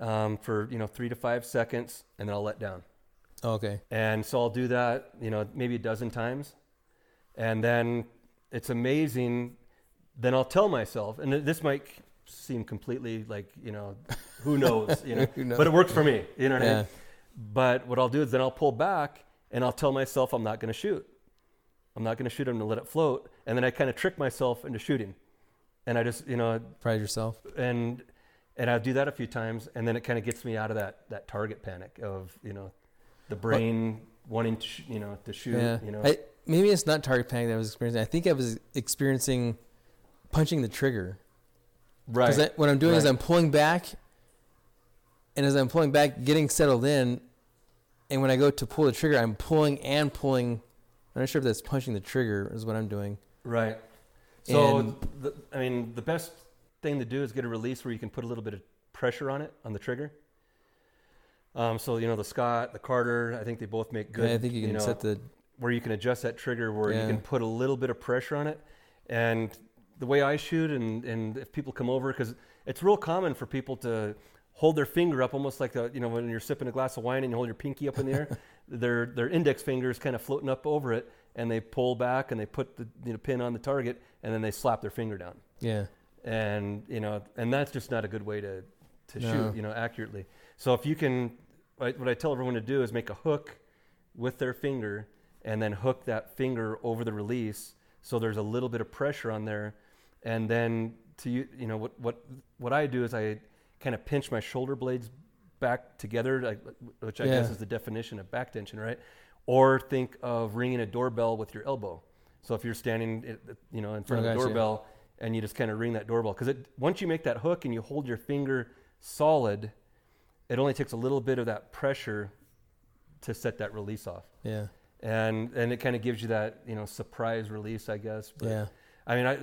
um, for you know three to five seconds and then I'll let down. okay, And so I'll do that, you know, maybe a dozen times. And then it's amazing. Then I'll tell myself, and this might seem completely like, you know, who knows, you know, knows? but it works for me, you know what I mean? But what I'll do is then I'll pull back and I'll tell myself I'm not going to shoot. I'm not going to shoot. I'm going to let it float. And then I kind of trick myself into shooting. And I just, you know, pride yourself. and and I'll do that a few times, and then it kind of gets me out of that that target panic of you know the brain wanting to sh- you know to shoot. Yeah, You know, I, maybe it's not target panic that I was experiencing. I think I was experiencing punching the trigger. right? Because what I'm doing is. I'm pulling back, and as I'm pulling back, getting settled in, and when I go to pull the trigger, I'm pulling and pulling. I'm not sure if that's punching the trigger is what I'm doing. right. So And- the, I mean, the best thing to do is get a release where you can put a little bit of pressure on it on the trigger, Um, so you know the Scott, the Carter, I think they both make good. Yeah, I think you can know, set the where you can adjust that trigger where Yeah. you can put a little bit of pressure on it. And the way I shoot, and, and if people come over, because it's real common for people to hold their finger up almost like a, you know when you're sipping a glass of wine and you hold your pinky up in the air, their their index finger is kind of floating up over it, and they pull back and they put the you know, pin on the target, and then they slap their finger down yeah and you know, and that's just not a good way to to No. shoot, you know, accurately. So if you can, what what I tell everyone to do is make a hook with their finger, and then hook that finger over the release, so there's a little bit of pressure on there, and then to you, you know, what what what I do is I kind of pinch my shoulder blades back together, which I guess is the definition of back tension, right? Or think of ringing a doorbell with your elbow. So if you're standing, eh, eh, you know, in front Oh, of the doorbell and you just kind of ring that doorbell, because it once you make that hook and you hold your finger solid, it only takes a little bit of that pressure to set that release off, yeah and and it kind of gives you that you know surprise release, I guess. But, yeah I mean, I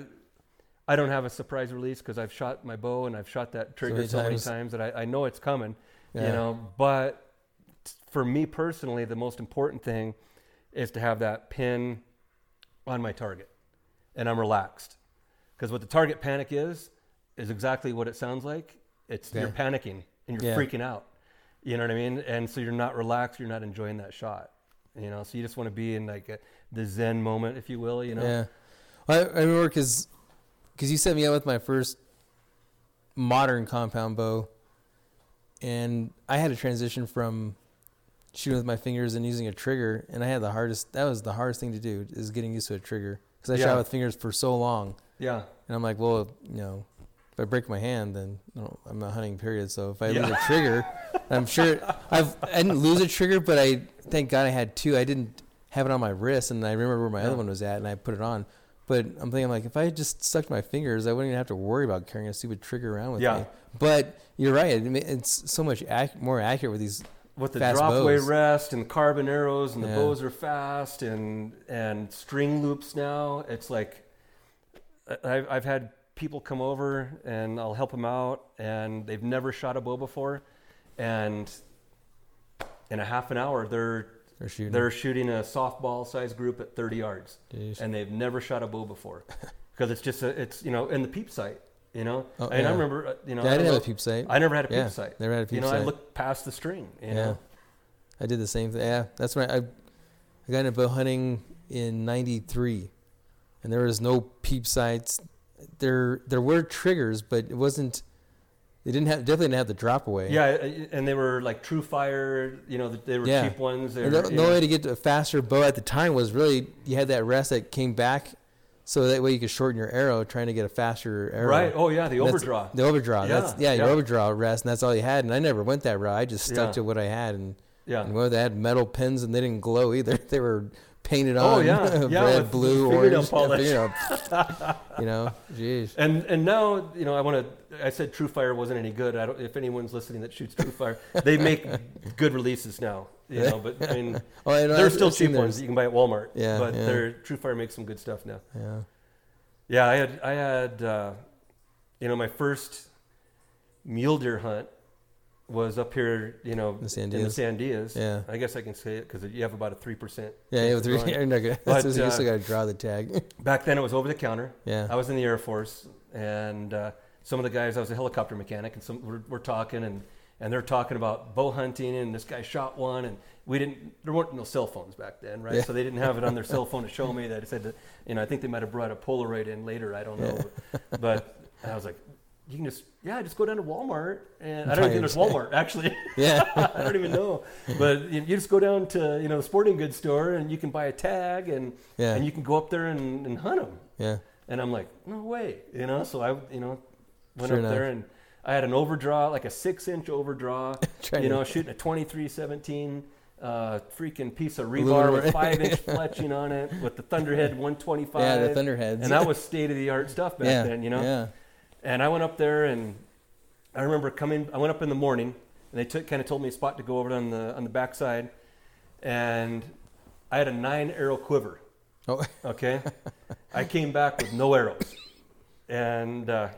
I don't have a surprise release because I've shot my bow and I've shot that trigger many so many times. times that I, I know it's coming. Yeah. You know, but for me personally, the most important thing is to have that pin on my target, and I'm relaxed. Because what the target panic is is exactly what it sounds like. It's you're panicking and you're Yeah. freaking out. You know what I mean? And so you're not relaxed. You're not enjoying that shot. You know, so you just want to be in like a, the zen moment, if you will. You know. Yeah, I, I remember because because you set me up with my first modern compound bow, and I had to transition from shooting with my fingers and using a trigger, and I had the hardest. That was the hardest thing to do is getting used to a trigger because I Yeah. shot with fingers for so long, Yeah. and I'm like, well, you know. If I break my hand, then know, I'm not hunting. Period. So if I Yeah. lose a trigger, I'm sure I've I didn't lose a trigger, but I thank God I had two. I didn't have it on my wrist, and I remember where my Yeah. other one was at, and I put it on. But I'm thinking like if I just stuck my fingers, I wouldn't even have to worry about carrying a stupid trigger around with Yeah. me. But you're right; it's so much ac- more accurate with these. with the Fast drop away bows. rest and the carbon arrows and the bows are fast and and string loops now it's like I've, I've had people come over and I'll help them out and they've never shot a bow before and in a half an hour they're They're shooting. they're shooting a softball size group at 30 yards Jeez. and they've never shot a bow before because it's just a, it's you know in the peep sight you know Oh, and yeah. I remember uh, you know Yeah, I didn't have a peep sight. I never had a peep Yeah, sight never had a peep you know I looked past the string you yeah, know I did the same thing. Yeah, that's right. I, I got into bow hunting in '93, and there was no peep sights. There there were triggers, but it wasn't. They didn't have definitely didn't have the drop away. Yeah, uh, and they were like Tru-Fire. You know, they were Yeah. cheap ones. They were, the, the know- way to get a faster bow at the time was really you had that rest that came back, so that way you could shorten your arrow, trying to get a faster arrow. right? Oh yeah, the overdraw. The overdraw. Yeah, That's yeah, your yeah. overdraw rest, and that's all you had. And I never went that route. I just stuck Yeah. to what I had, and yeah. and well, they had metal pins, and they didn't glow either. They were painted Oh, on. yeah. Yeah, red, blue, orange. polish. fingernail- you know, jeez. And and now you know I want to. I said Tru-Fire wasn't any good. I don't. If anyone's listening that shoots Tru-Fire, they make good releases now. You know, but I mean, Oh, I know, there's I've- still cheap ones that you can buy at Walmart. Yeah, but yeah. their Tru-Fire makes some good stuff now. Yeah. Yeah, I had I had uh, you know my first mule deer hunt was up here. You know, The in the Sandias. Yeah. I guess I can say it because you have about a three percent. Yeah, yeah, with three, you're not gonna, But, you uh, still got to draw the tag. Back then, it was over the counter. yeah. I was in the Air Force, and uh, some of the guys, I was a helicopter mechanic, and some we're, we're talking, and and they're talking about bow hunting, and this guy shot one, and we didn't. There weren't no cell phones back then, right? Yeah. So they didn't have it on their cell phone to show me. That it said, that, you know, I think they might have brought a Polaroid in later. I don't know, but I was like, you can just yeah, just go down to Walmart, and I don't even think there's Walmart actually. Yeah. I don't even know, but you, you just go down to you know the sporting goods store, and you can buy a tag, and Yeah. and you can go up there and, and hunt them. Yeah. And I'm like, no way, you know. So I, you know, went Sure up there and I had an overdraw, like a six-inch overdraw, Trying you know, shooting a 23-17, uh, freaking piece of rebar with five-inch fletching on it, with the Thunderhead 125. Yeah, the Thunderheads. And that was state-of-the-art stuff back yeah. then, you know. Yeah. And I went up there, and I remember coming. I went up in the morning, and they took, kind of told me a spot to go over on the on the backside, and I had a nine-arrow quiver. Oh, Okay, I came back with no arrows, and uh,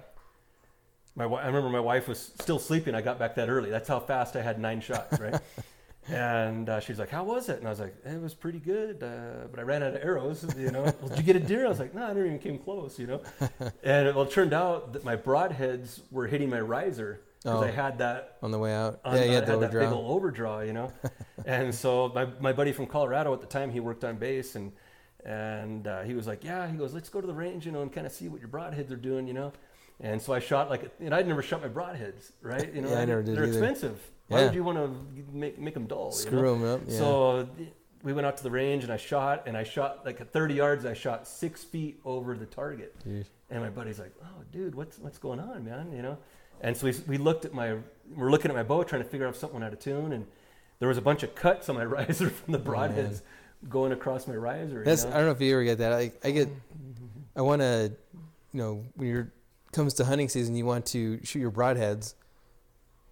my I remember my wife was still sleeping. I got back that early. That's how fast I had nine shots, right? and uh, she's like, "How was it?" And I was like, "It was pretty good, uh, but I ran out of arrows." You know, well, did you get a deer? I was like, "No, I never even came close." You know, and it, well, it turned out that my broadheads were hitting my riser because I Oh. had that on the way out. on, yeah, you I had the had that big overdraw. old overdraw, you know. and so my, my buddy from Colorado at the time, he worked on base, and and uh, he was like, "Yeah," he goes, "Let's go to the range, you know, and kind of see what your broadheads are doing, you know." And so I shot like, and I'd never shot my broadheads, right? You know, Yeah, I never did They're either. expensive. Why Yeah. would you want to make make them dull? you know? Screw them up. Yeah. So we went out to the range, and I shot, and I shot like at 30 yards. I shot six feet over the target. Jeez. And my buddy's like, "Oh, dude, what's what's going on, man?" You know. And so we, we looked at my we're looking at my bow, trying to figure out if something went out of tune, and there was a bunch of cuts on my riser from the Oh, broadheads going across my riser. That's you I don't know if you ever get that. I I get I want to, you know, when you're comes to hunting season, you want to shoot your broadheads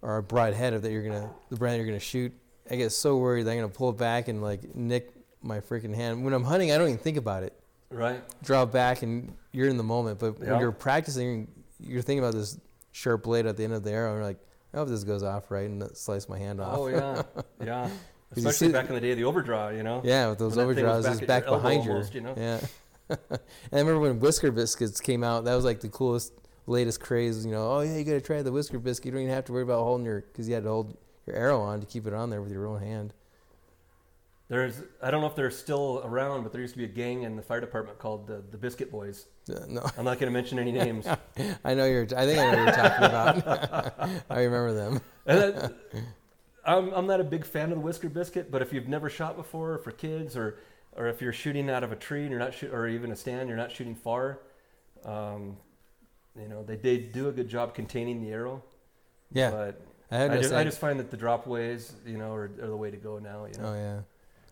or a broadhead of that you're gonna the brand you're gonna shoot. I get so worried that I'm gonna pull it back and like nick my freaking hand. When I'm hunting, I don't even think about it. right? Draw back and you're in the moment. But Yeah. when you're practicing, you're thinking about this sharp blade at the end of the arrow. And you're like, I hope this goes off right and slice my hand off. Oh yeah, yeah. Especially back in the day, of the overdraw. You know. Yeah, with those When that thing was overdraws, it's back behind almost, you. you know? Yeah. and I remember when Whisker Biscuits came out, that was like the coolest, latest craze. You know, oh yeah, you got to try the Whisker Biscuit. You don't even have to worry about holding your, because you had to hold your arrow on to keep it on there with your own hand. There's I don't know if they're still around, but there used to be a gang in the fire department called the, the Biscuit Boys. Uh, no, I'm not going to mention any names. I know you're. I think I know what you're talking about. I remember them. And that, I'm, I'm not a big fan of the whisker biscuit, but if you've never shot before for kids, or or if you're shooting out of a tree and you're not shoot, or even a stand, you're not shooting far, um, you know they they do a good job containing the arrow. Yeah, but I I just, I just find that the drop ways, you know, are, are the way to go now. You know, Oh yeah,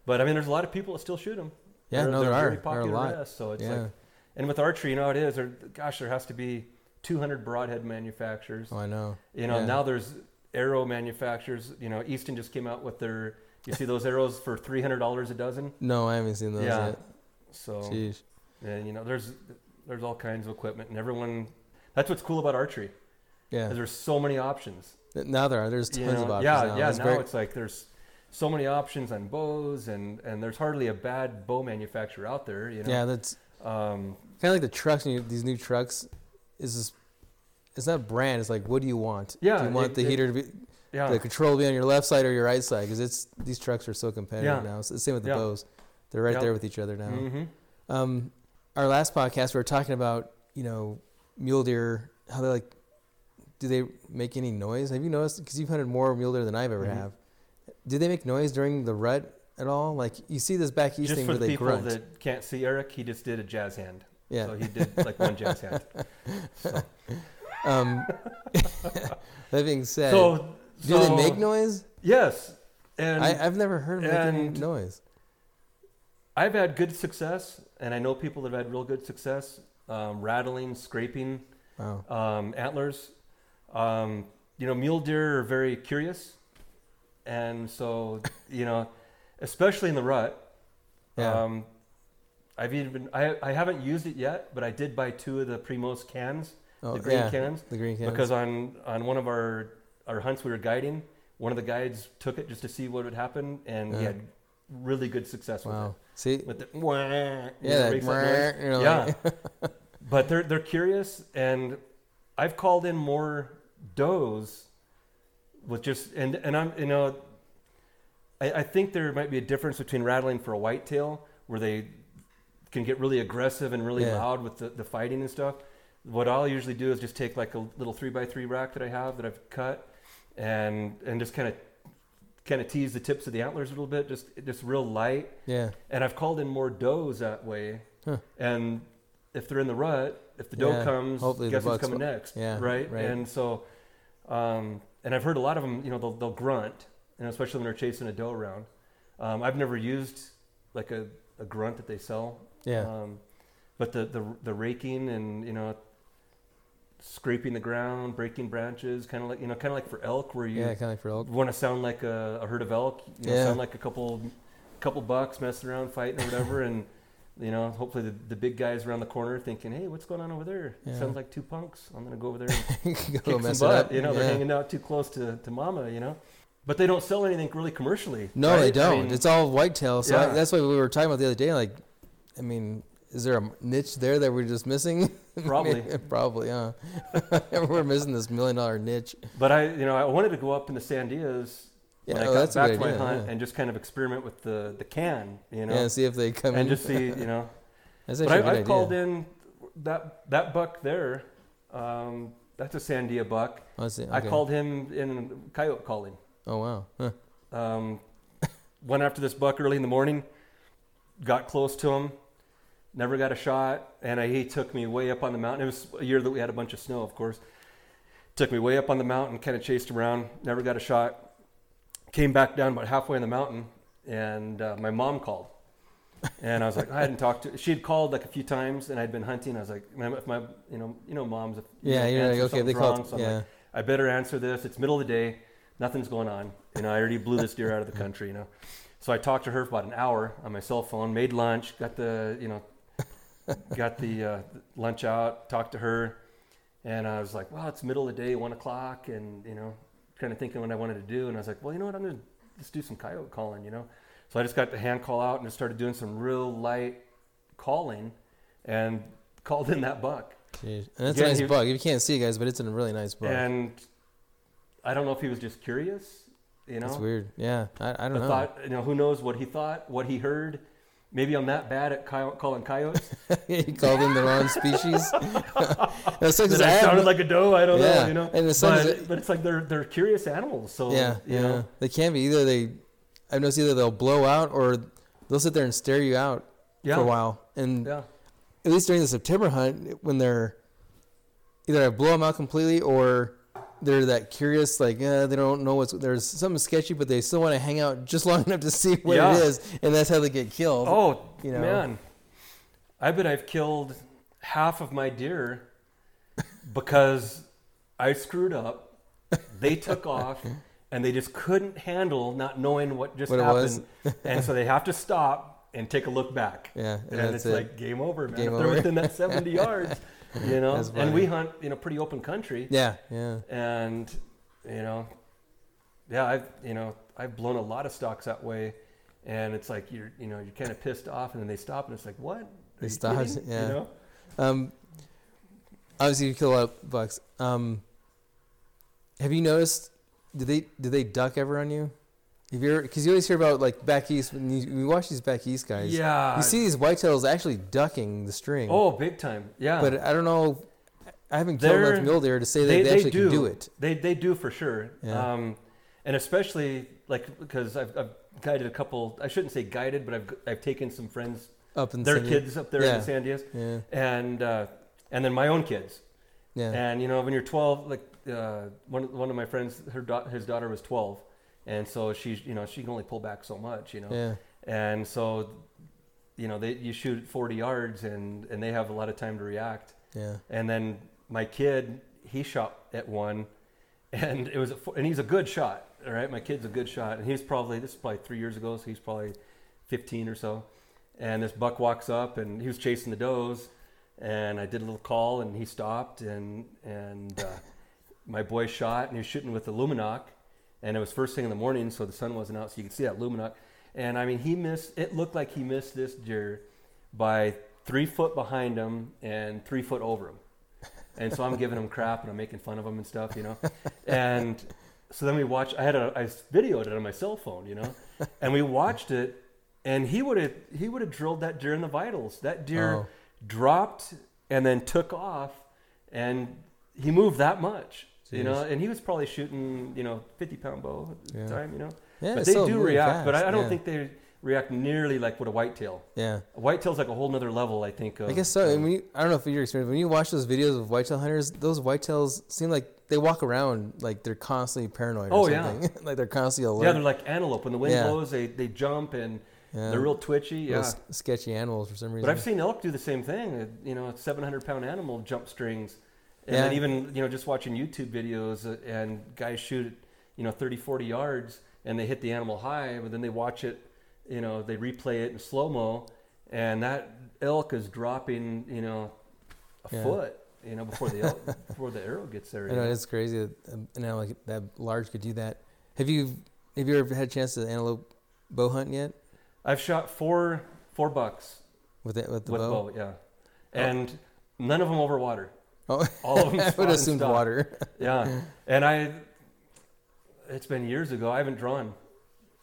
but I mean, there's a lot of people that still shoot them. yeah. they're, no, they're there are. very There are a popular lot. arrests, so it's Yeah. like, and with archery, you know it is. There, gosh, there has to be 200 broadhead manufacturers. Oh, I know. You know, Yeah. now there's arrow manufacturers. You know, Easton just came out with their. You see those arrows for three hundred dollars a dozen. No, I haven't seen those Yeah. yet. So, Jeez. and you know, there's there's all kinds of equipment, and everyone. That's what's cool about archery, Yeah. there's so many options. Now there are. There's tons You know? of options yeah, now. yeah. It's now very- it's like there's so many options on bows, and and there's hardly a bad bow manufacturer out there. You know. yeah, that's Um, kind of like the trucks. and These new trucks is this. It's not brand. It's like, what do you want? Yeah, Do you want it- the it- heater to be yeah. the control to be on your left side or your right side? Because it's these trucks are so competitive Yeah. now. It's the same with the Yeah. bows. They're right there with each other now. hmm Um, our last podcast, we were talking about you know mule deer. How they like? Do they make any noise? Have you noticed? Because you've hunted more mule deer than I've ever Mhm. have. Do they make noise during the rut at all? Like you see this back east Just thing where the they people grunt. that can't see Eric, he just did a jazz hand. yeah. So he did like one jazz hand. So, um, that being said, so do they make noise? Yes, and I, I've never heard them making noise. I've had good success, and I know people that have had real good success, um, rattling, scraping Wow. um, antlers. Um, you know, mule deer are very curious, and so you know, especially in the rut. Yeah. Um, I've even I, I haven't used it yet, but I did buy two of the Primos cans, oh, the green yeah. cans, The green cans. because on on one of our our hunts we were guiding, one of the guides took it just to see what would happen, and he had really good success with it. See. With the wah, you know, Yeah. That, you know, Yeah. like- but they're they're curious, and I've called in more does with just and and I'm you know I, I think there might be a difference between rattling for a whitetail where they can get really aggressive and really Yeah. loud with the, the fighting and stuff. What I'll usually do is just take like a little three by three rack that I have that I've cut and and just kind of kind of tease the tips of the antlers a little bit, just just real light. yeah. And I've called in more does that way. Huh. And if they're in the rut, if the doe Yeah, comes, hopefully guess who's coming next? yeah, right? right. And so, um, and I've heard a lot of them. You know, they'll, they'll grunt, and especially when they're chasing a doe around. Um, I've never used like a, a grunt that they sell. Yeah. Um, but the, the the raking and you know scraping the ground, breaking branches, kind of like you know, kind of like for elk, where you yeah. Kind of like for elk. want to sound like a, a herd of elk, you know, Yeah. sound like a couple couple bucks messing around fighting or whatever, and You know, hopefully the, the big guys around the corner thinking, "Hey, what's going on over there? Yeah. Sounds like two punks. I'm gonna go over there and Go kick some butt." up. You know, they're hanging out too close to, to mama. You know, but they don't sell anything really commercially. No, right? they don't. mean, it's all whitetail. So I- Yeah. that's why we were talking about the other day. Like, I mean, is there a niche there that we're just missing? Probably. Probably, huh? we're missing this million dollar niche. But I, you know, I wanted to go up in the Sandias Yeah, when I oh, got that's a back to my idea, hunt yeah. and just kind of experiment with the the can, you know, Yeah, see if they come and in. just see, you know. that's but actually I, a good I've called in that that buck there. Um, that's a Sandia buck. Oh, I see. I called him in coyote calling. Oh wow. Huh. Um, went after this buck early in the morning, got close to him, never got a shot, and I, he took me way up on the mountain. It was a year that we had a bunch of snow, of course. Took me way up on the mountain, kind of chased around, never got a shot. Came back down about halfway in the mountain, and uh, my mom called. And I was like, I hadn't talked to. She had called like a few times, and I'd been hunting. I was like, my, if my you know, you know, moms. If, Yeah, you're like okay. They called. wrong, so I'm yeah. like, I better answer this. It's middle of the day. Nothing's going on. You know, I already blew this deer out of the country, you know. So I talked to her for about an hour on my cell phone, made lunch, got the, you know, got the uh, lunch out, talked to her. And I was like, well, it's middle of the day, one o'clock. And, you know, kind of thinking what I wanted to do. And I was like, well, you know what? I'm going to just do some coyote calling, you know. So I just got the hand call out and just started doing some real light calling and called in that buck. Jeez. And that's Again, a nice he- bug. You can't see it, guys, but it's a really nice bug. And I don't know if he was just curious, you know. It's weird. Yeah, I, I don't I know. thought, you know, who knows what he thought, what he heard. Maybe I'm that bad at coy- calling coyotes you called them the wrong species. That's like, 'cause that I I sounded like a doe. I don't Yeah, know, you know. and the sun but, but it's like they're they're curious animals. So yeah, you yeah. know, They can be either they. I've noticed either they'll blow out or they'll sit there and stare you out yeah, for a while. And yeah, at least during the September hunt, when they're either I blow them out completely or they're that curious, like uh, they don't know what's there's something sketchy, but they still want to hang out just long enough to see what Yeah. it is, and that's how they get killed. Oh you know. man, I bet I've killed half of my deer because I screwed up. They took off. And they just couldn't handle not knowing what just What happened, and so they have to stop and take a look back. Yeah, and, that's it's it. like game over, man. Game if they're over. within that 70 yards, you know. And we hunt, you know, pretty open country, yeah, yeah, and you know, yeah, I've you know I've blown a lot of stocks that way, and it's like you're you know you're kind of pissed off, and then they stop, and it's like what? Are They stop, yeah. You know? Um, obviously, you kill a lot of bucks. Um, have you noticed? Did they did they duck ever on you? Have you because you always hear about like back east when you, you watch these back east guys. Yeah. You see these whitetails actually ducking the string. Oh, big time. Yeah. but I don't know. I haven't killed They're- enough mule deer to say that they, they, they actually do. can do it. They they do for sure. Yeah. Um, and especially like because I've, I've guided a couple. I shouldn't say guided, but I've I've taken some friends, Up in their San- kids up there Yeah. in Sandias, Yeah, and uh, and then my own kids. yeah, And you know, when you're 12, like uh, one one of my friends, her da- his daughter was 12, and so she's you know she can only pull back so much, you know, yeah, and so you know they you shoot 40 yards and and they have a lot of time to react. yeah. And then my kid, he shot at one, and it was a, and he's a good shot. All right, my kid's a good shot, and he's probably this is probably three years ago, so he's probably 15 or so. And this buck walks up, and he was chasing the does, and I did a little call, and he stopped, and and uh, my boy shot, and he was shooting with the Lumenok, and it was first thing in the morning, so the sun wasn't out, so you could see that Lumenok. And I mean, he missed. It looked like he missed this deer by three foot behind him and three foot over him. And so I'm giving him crap and I'm making fun of him and stuff, you know. And so then we watched. I had a I videoed it on my cell phone, you know, and we watched it. And he would have he would have drilled that deer in the vitals. That deer Oh. dropped and then took off, and he moved that much, you know. And he was probably shooting, you know, 50 pound bow at the Yeah. time, you know. Yeah, but they do react. But I, I don't yeah. think they react nearly like what a whitetail. Yeah, A whitetail's like a whole nother level, I think. Of, I guess so. of- And when you, I don't know if your experience, when you watch those videos of whitetail hunters, those whitetails seem like they walk around like they're constantly paranoid. Or Oh, yeah. like they're constantly alert. yeah, they're like antelope. When the wind Yeah. blows, they, they jump and Yeah. they're real twitchy. Yeah. s- sketchy animals for some reason. But I've seen elk do the same thing. You know, a 700 pound animal jump strings. And then even, you know, just watching YouTube videos uh, and guys shoot, you know, 30, 40 yards and they hit the animal high, but then they watch it, you know, they replay it in slow mo and that elk is dropping, you know, a Yeah. foot, you know, before the elk, before the arrow gets there. You know it's crazy that um, an antelope like that large could do that. Have you have you ever had a chance to antelope bow hunt yet I've shot four four bucks with it with the with bow? bow, yeah, and none of them over water. Oh, All of them I would and assumed water. Yeah, and I, it's been years ago. I haven't drawn.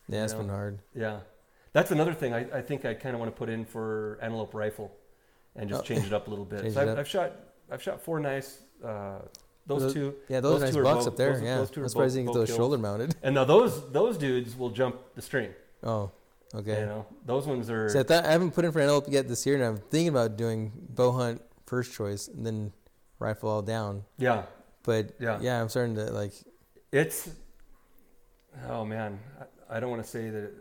yeah, it's You been hard. Yeah, that's another thing I, I think I kind of want to put in for antelope rifle, and just Oh. change it up a little bit. So I've. I've shot I've shot four nice. Uh, those, Those- two, Yeah, those, Those are nice bucks up there. those- yeah, those two surprised you get those kills. shoulder mounted. and now those those dudes will jump the string. Oh, okay. You know, those ones are. So I thought I haven't put in for antelope yet this year, and I'm thinking about doing bow hunt first choice and then rifle all down. yeah, But Yeah. yeah, I'm starting to like. it's. Oh man, I, I don't want to say that.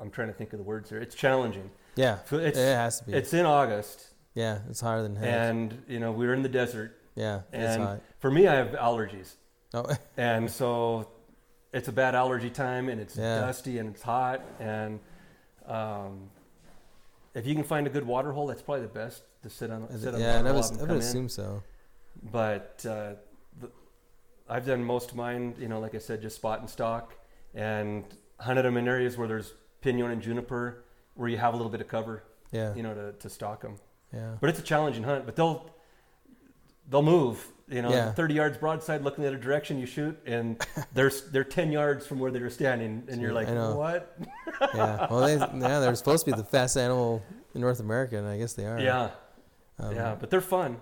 I'm trying to think of the words here. It's challenging. Yeah, It's it has to be. it's in August, yeah, it's hotter than hell. and you know we're in the desert. yeah, it's and- hot. For me, I have allergies. Oh, and so it's a bad allergy time and it's Yeah. dusty and it's hot and um, if you can find a good water hole that's probably the best to sit on sit on yeah, the I hole I would in. assume so. But uh, the, I've done most of mine you know like I said just spot and stock. And hunted them in areas where there's pinon and juniper where you have a little bit of cover Yeah, you know to, to stalk them yeah, but it's a challenging hunt but they'll they'll move you know Yeah. 30 yards broadside looking the other direction you shoot and they're they're 10 yards from where they were standing and you're like what? Yeah. Well, they, yeah, they're supposed to be the fastest animal in North America, and I guess they are. yeah. Um, yeah but they're fun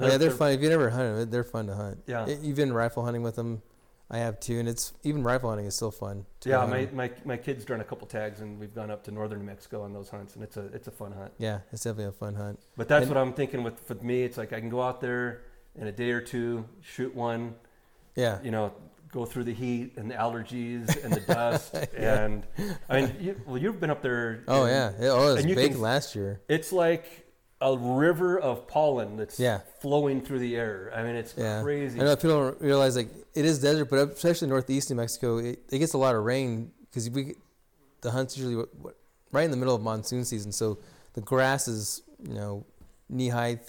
yeah, they're fun. If you never hunted them, they're fun to hunt. Yeah. E- Even rifle hunting with them, I have too, and it's even rifle hunting is still fun. yeah my, my my kids done a couple tags and we've gone up to northern New Mexico on those hunts and it's a it's a fun hunt yeah, it's definitely a fun hunt. but that's And- what I'm thinking with with me it's like I can go out there in a day or two shoot one Yeah, you know go through the heat and the allergies and the dust Yeah. and I mean you, well you've been up there Oh and- yeah, yeah. Oh, it was big can- last year. It's like a river of pollen that's Yeah. flowing through the air. I mean, it's Yeah, crazy. I know people don't realize like it is desert, but especially northeast New Mexico, it, it gets a lot of rain because we the hunts usually right in the middle of monsoon season, so the grass is you know knee height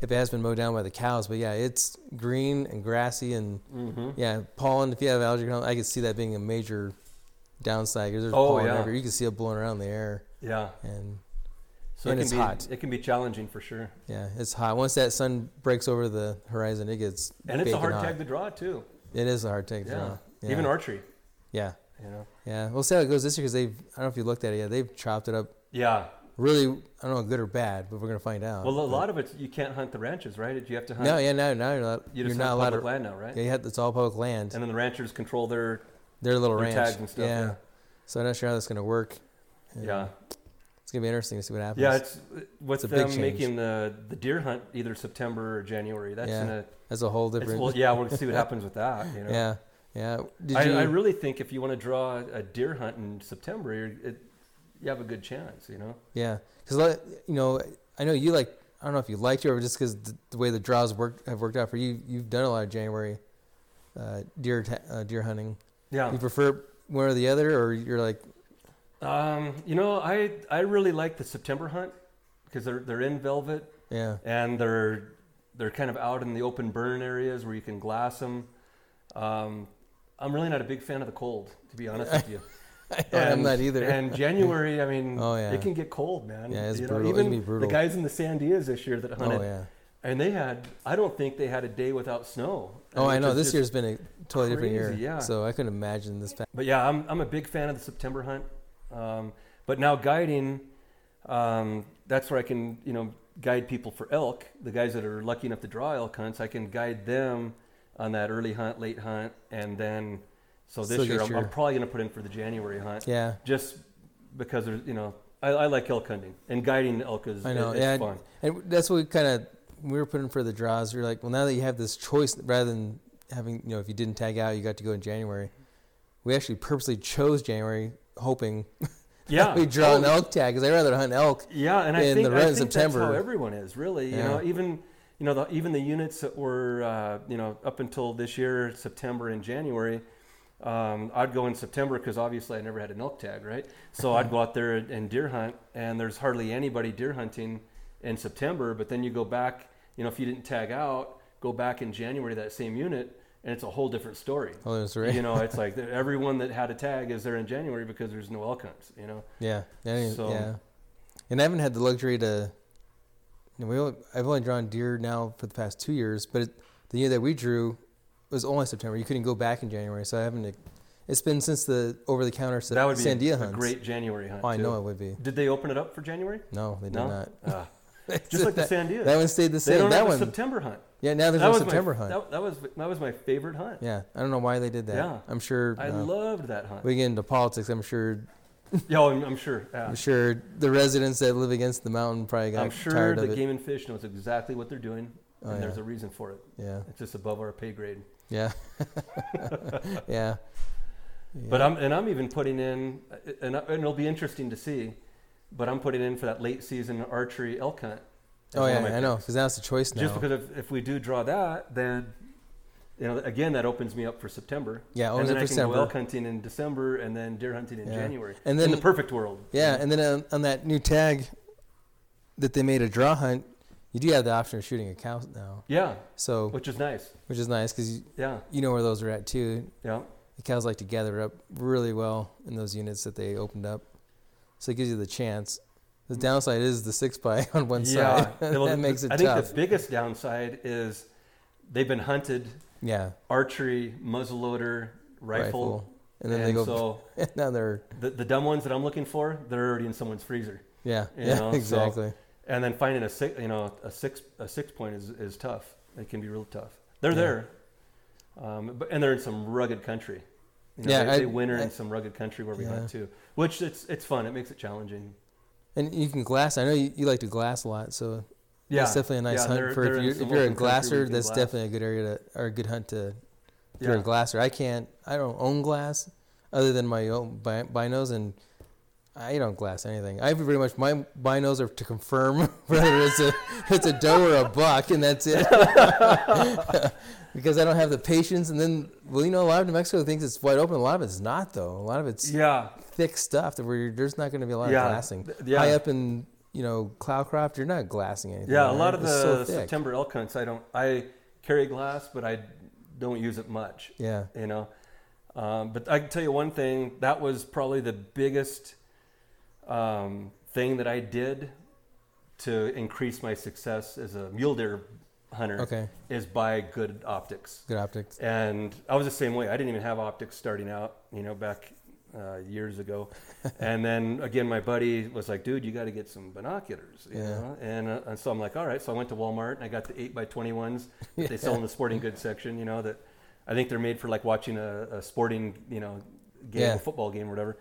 if it has been mowed down by the cows. But yeah, it's green and grassy and hmm yeah, pollen. If you have allergy, I could see that being a major downside because there's Oh, pollen yeah. everywhere. You can see it blowing around the air, Yeah. and So And it it's can be, hot. It can be challenging for sure. yeah, it's hot. Once that sun breaks over the horizon, it gets And it's a hard hot. tag to draw too. It is a hard tag to Yeah. draw. Yeah. Even archery. yeah. You know. Yeah, we'll see how it goes this year because they've. I don't know if you looked at it yet. They've chopped it up Yeah. really. I don't know, good or bad, but we're gonna find out. Well, a lot of it you can't hunt the ranches, right? You have to hunt. no, yeah, no, now you're not. You are not allowed public to. land now, right? Yeah, you have, it's all public land. And then the ranchers control their, Their little their ranch. tags and stuff. yeah. Yeah. So I'm not sure how that's gonna work. And Yeah. It's gonna be interesting to see what happens. Yeah. It's big them making the the deer hunt either September or January. That's Yeah. gonna. that's a whole different. well, yeah, we'll see what happens with that. You know. yeah, yeah. Did I, you? I really think if you want to draw a deer hunt in September, you're, it, you have a good chance. You know. yeah, because you know, I know you like. I don't know if you liked it or just because the, the way the draws work have worked out for you. You've done a lot of January uh, deer ta- uh, deer hunting. Yeah. You prefer one or the other, or you're like, Um, you know, I I really like the September hunt because they're they're in velvet yeah, and they're they're kind of out in the open burn areas where you can glass them. Um, I'm really not a big fan of the cold, to be honest with you. I'm not either. And January, I mean, Oh, yeah. it can get cold, man. Yeah, it's You brutal. Can Even be brutal. the guys in the Sandias this year that hunted, oh yeah. and they had, I don't think they had a day without snow. Oh, I know. This year's been a totally different year. yeah. So I couldn't imagine this. But yeah, I'm I'm a big fan of the September hunt. Um, but now guiding, um, that's where I can you know guide people for elk. The guys that are lucky enough to draw elk hunts, I can guide them on that early hunt, late hunt, and then so this Still year I'm, I'm probably going to put in for the January hunt, Yeah, just because there's you know I, I like elk hunting and guiding elk is, I know. is Yeah, fun. and that's what we kind of we were putting for the draws. We are like, well, now that you have this choice, rather than having you know, if you didn't tag out, you got to go in January. We actually purposely chose January, hoping Yeah, we draw Oh, an elk tag because I'd rather hunt elk. Yeah, and I in think, the I think that's how everyone is really. You know, even you know the, even the units that were uh, you know up until this year September and January, um, I'd go in September because obviously I never had an elk tag, right? So I'd go out there and, and deer hunt, and there's hardly anybody deer hunting in September. But then you go back, you know, if you didn't tag out, go back in January to that same unit, and it's a whole different story. Oh, that's right. You know, it's like everyone that had a tag is there in January because there's no elk hunts. You know, Yeah, mean, So- yeah. And I haven't had the luxury to. You know, we only, I've only drawn deer now for the past two years, but it, the year that we drew was only September. You couldn't go back in January, so I haven't. It's been since the over the counter that would be Sandia a, a great January hunt. Oh, I too. know it would be. Did they open it up for January? No, they did No, not. Ah, just like the that, Sandia. that one stayed the same. they don't That have a September hunt. yeah. Now there's that no September my, hunt. That, that was that was my favorite hunt. yeah, I don't know why they did that. Yeah. I'm sure. I uh, loved that hunt. we get into politics. I'm sure. yeah, I'm, I'm sure. Yeah. I'm sure the residents that live against the mountain probably got I'm sure tired the. Game and Fish knows exactly what they're doing, Oh, and there's a reason for it. yeah, It's just above our pay grade. yeah, yeah. But I'm and I'm even putting in, and, and it'll be interesting to see. But I'm putting in for that late season archery elk hunt. Oh yeah, I know because now it's a choice now. Just because if, if we do draw that, then you know again that opens me up for September. yeah, and then for I can December. go elk hunting in December, and then deer hunting in Yeah. January. And in then the perfect world. yeah, and then on, on that new tag that they made a draw hunt, you do have the option of shooting a cow now. yeah, So which is nice. which is nice because Yeah, you know where those are at too. yeah. The cows like to gather up really well in those units that they opened up, so it gives you the chance. The downside is the six by on one yeah, side. Well, that makes it I think the biggest downside is they've been hunted yeah, archery, muzzleloader, rifle, and then and they go. so now they're the, the dumb ones that I'm looking for, they're already in someone's freezer. yeah, You yeah, know, so- exactly. And then finding a six, you know, a six a six point is, is tough. It can be real tough. They're Yeah. there, um, but and they're in some rugged country. You know, Yeah, they, I- they winter I- in some rugged country where we Yeah. hunt too, which it's it's fun. It makes it challenging. And you can glass. I know you, you like to glass a lot, so Yeah, it's definitely a nice Yeah, hunt they're- for they're if you're, if you're a open country where glasser. That's glass. definitely a good area to or a good hunt to. If you're a glasser, I can't. I don't own glass other than my own binos, and I don't glass anything. I pretty much my binos are to confirm whether it's a it's a doe or a buck, and that's it. because I don't have the patience. And then, well, you know, a lot of New Mexico thinks it's wide open. A lot of it's not, though. A lot of it's yeah, thick stuff that where you're, there's not going to be a lot Yeah, of glassing. yeah. High up in you know Cloudcroft, you're not glassing anything. yeah. A lot of It's the so. September elk hunts, I don't. I carry glass, but I don't use it much. Yeah. you know. Um, but I can tell you one thing that was probably the biggest um, thing that I did to increase my success as a mule deer hunter Okay. is buy good optics. Good optics. And I was the same way. I didn't even have optics starting out, you know, back uh, years ago. and then again, my buddy was like, "Dude, you got to get some binoculars." You Yeah. know? and, uh, and so I'm like, "All right." So I went to Walmart and I got the eight by twenty ones that they sell in the sporting goods section. You know that I think they're made for like watching a, a sporting, you know, game, Yeah. a football game or whatever.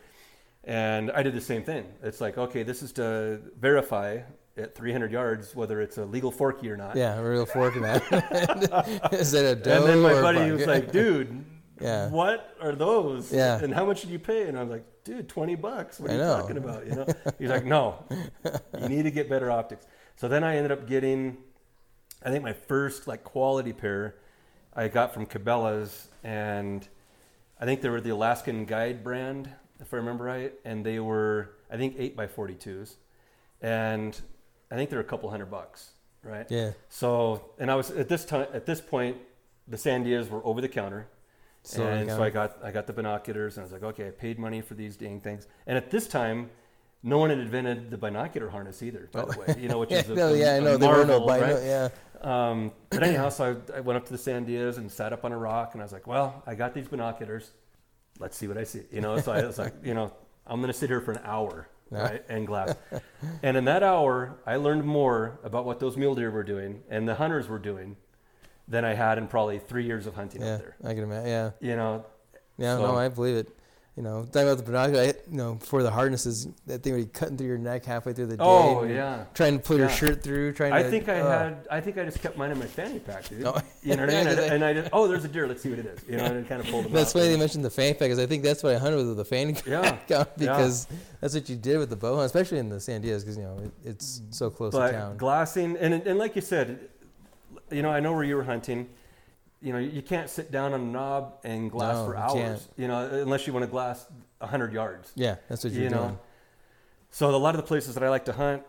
And I did the same thing. It's like, okay, this is to verify at 300 yards whether it's a legal forky or not. Yeah, a real fork in that. Is it a doe And then my buddy was like, dude, Yeah. what are those? Yeah. And how much did you pay? And I was like, dude, 20 bucks. What are you talking about? You know? He's like, no, you need to get better optics. So then I ended up getting, I think my first like quality pair I got from Cabela's and I think they were the Alaskan Guide brand, if I remember right. And they were, I think, 8 by 42s. And I think they're a couple hundred bucks, right? yeah. So, and I was at this time, at this point, the Sandias were over the counter, So and so I got I got the binoculars, and I was like, okay, I paid money for these dang things. And at this time, no one had invented the binocular harness either, by the way. You know, which is a, no, a- yeah, I a know. There were no marvel, bino. right? Yeah. Um, but anyhow, so I, I went up to the Sandias and sat up on a rock, and I was like, well, I got these binoculars. Let's see what I see. You know, so I was like, you know, I'm going to sit here for an hour. Right, and glass. and in that hour, I learned more about what those mule deer were doing and the hunters were doing than I had in probably three years of hunting Yeah. out there. I can imagine. Yeah. You know, Yeah. So- no, I believe it. You know, talking about the binocular, I, you know, for the harnesses, that thing where you cutting through your neck halfway through the day. oh yeah. Trying to pull your shirt through. Trying I to. think I oh. had. I think I just kept mine in my fanny pack, dude. Oh. You know what I mean? mean? 'cause I- and I just, oh, there's a deer. Let's see what it is. You know, and kind of pulled them That's out. funny they mentioned the fanny pack, because I think that's what I hunted with, the fanny pack on, because that's what you did with the bow hunt, especially in the Sandias, because you know it, it's so close but to town. glassing and and like you said, you know, I know where you were hunting. You know, you can't sit down on a knob and glass No, for you hours. can't. You know, unless you want to glass hundred yards. Yeah, that's what you're you know. doing. So a lot of the places that I like to hunt,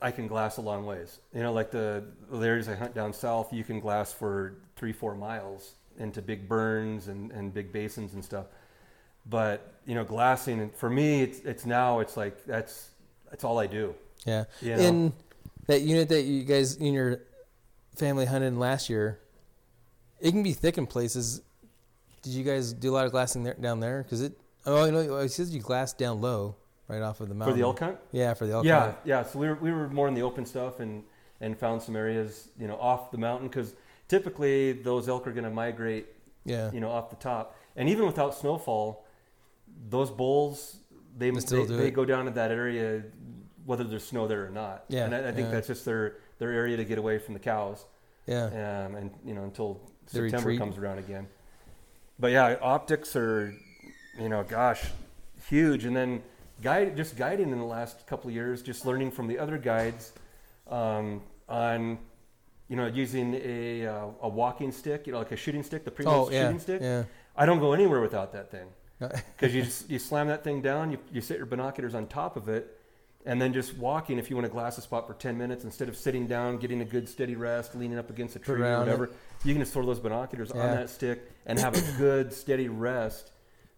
I can glass a long ways. You know, like the, the areas I hunt down south, you can glass for three, four miles into big burns and, and big basins and stuff. But you know, glassing for me, it's it's now it's like that's that's all I do. Yeah. You know? In that unit that you guys in your family hunted in last year, it can be thick in places. Did you guys do a lot of glassing there, down there? Because it, oh, you know, it says you glass down low, right off of the mountain. For the elk hunt, Yeah, for the elk. yeah, hunt. yeah. So we were we were more in the open stuff and and found some areas you know off the mountain because typically those elk are going to migrate yeah, you know, off the top. And even without snowfall, those bulls they They they, they go down to that area whether there's snow there or not. Yeah, and I, I think yeah. that's just their their area to get away from the cows. yeah, Um, and you know until They September retreat. comes around again. But yeah, optics are, you know, gosh, huge. And then guide just guiding in the last couple of years, just learning from the other guides um, on, you know, using a uh, a walking stick, you know, like a shooting stick, the Primo Oh, yeah, shooting stick. yeah. I don't go anywhere without that thing because you just, you slam that thing down, you, you set your binoculars on top of it, and then just walking. If you want to glass a spot for ten minutes, instead of sitting down, getting a good steady rest, leaning up against a tree or whatever, you can just throw those binoculars Yeah. on that stick and have a good steady rest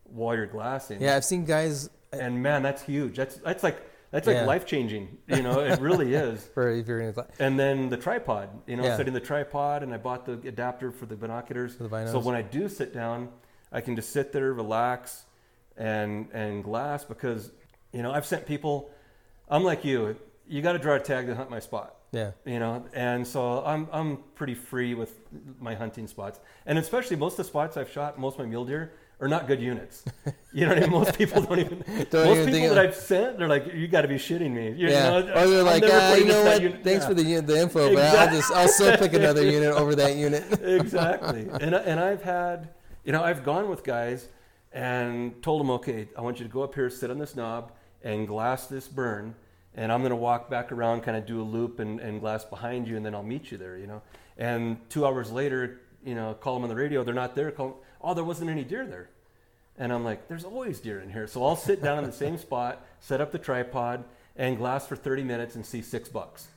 while you're glassing. Yeah, I've seen guys And man, that's huge. That's that's like that's like Yeah. life changing. You know, it really is. for if you're gonna And then the tripod, you know, Yeah. setting the tripod, and I bought the adapter for the binoculars. For the binos. So when I do sit down, I can just sit there, relax, and and glass because you know I've sent people. I'm like you. You got to draw a tag to hunt my spot. yeah, You know, and so I'm I'm pretty free with my hunting spots, and especially most of the spots I've shot, most of my mule deer are not good units. You know what I mean? Most people don't even. Don't most even people that I've sent, they're like, "You got to be shitting me." You yeah. know, or they're like, ah, you know what? unit- Thanks yeah. for the the info, but I'll just I'll still pick another unit over that unit. exactly. And and I've had, you know, I've gone with guys and told them, okay, I want you to go up here, sit on this knob, and glass this burn, and I'm going to walk back around, kind of do a loop and, and glass behind you, and then I'll meet you there, you know. And two hours later, you know, call them on the radio, they're not there. Call, oh, there wasn't any deer there. And I'm like, there's always deer in here. So I'll sit down in the same spot, set up the tripod, and glass for 30 minutes and see six bucks.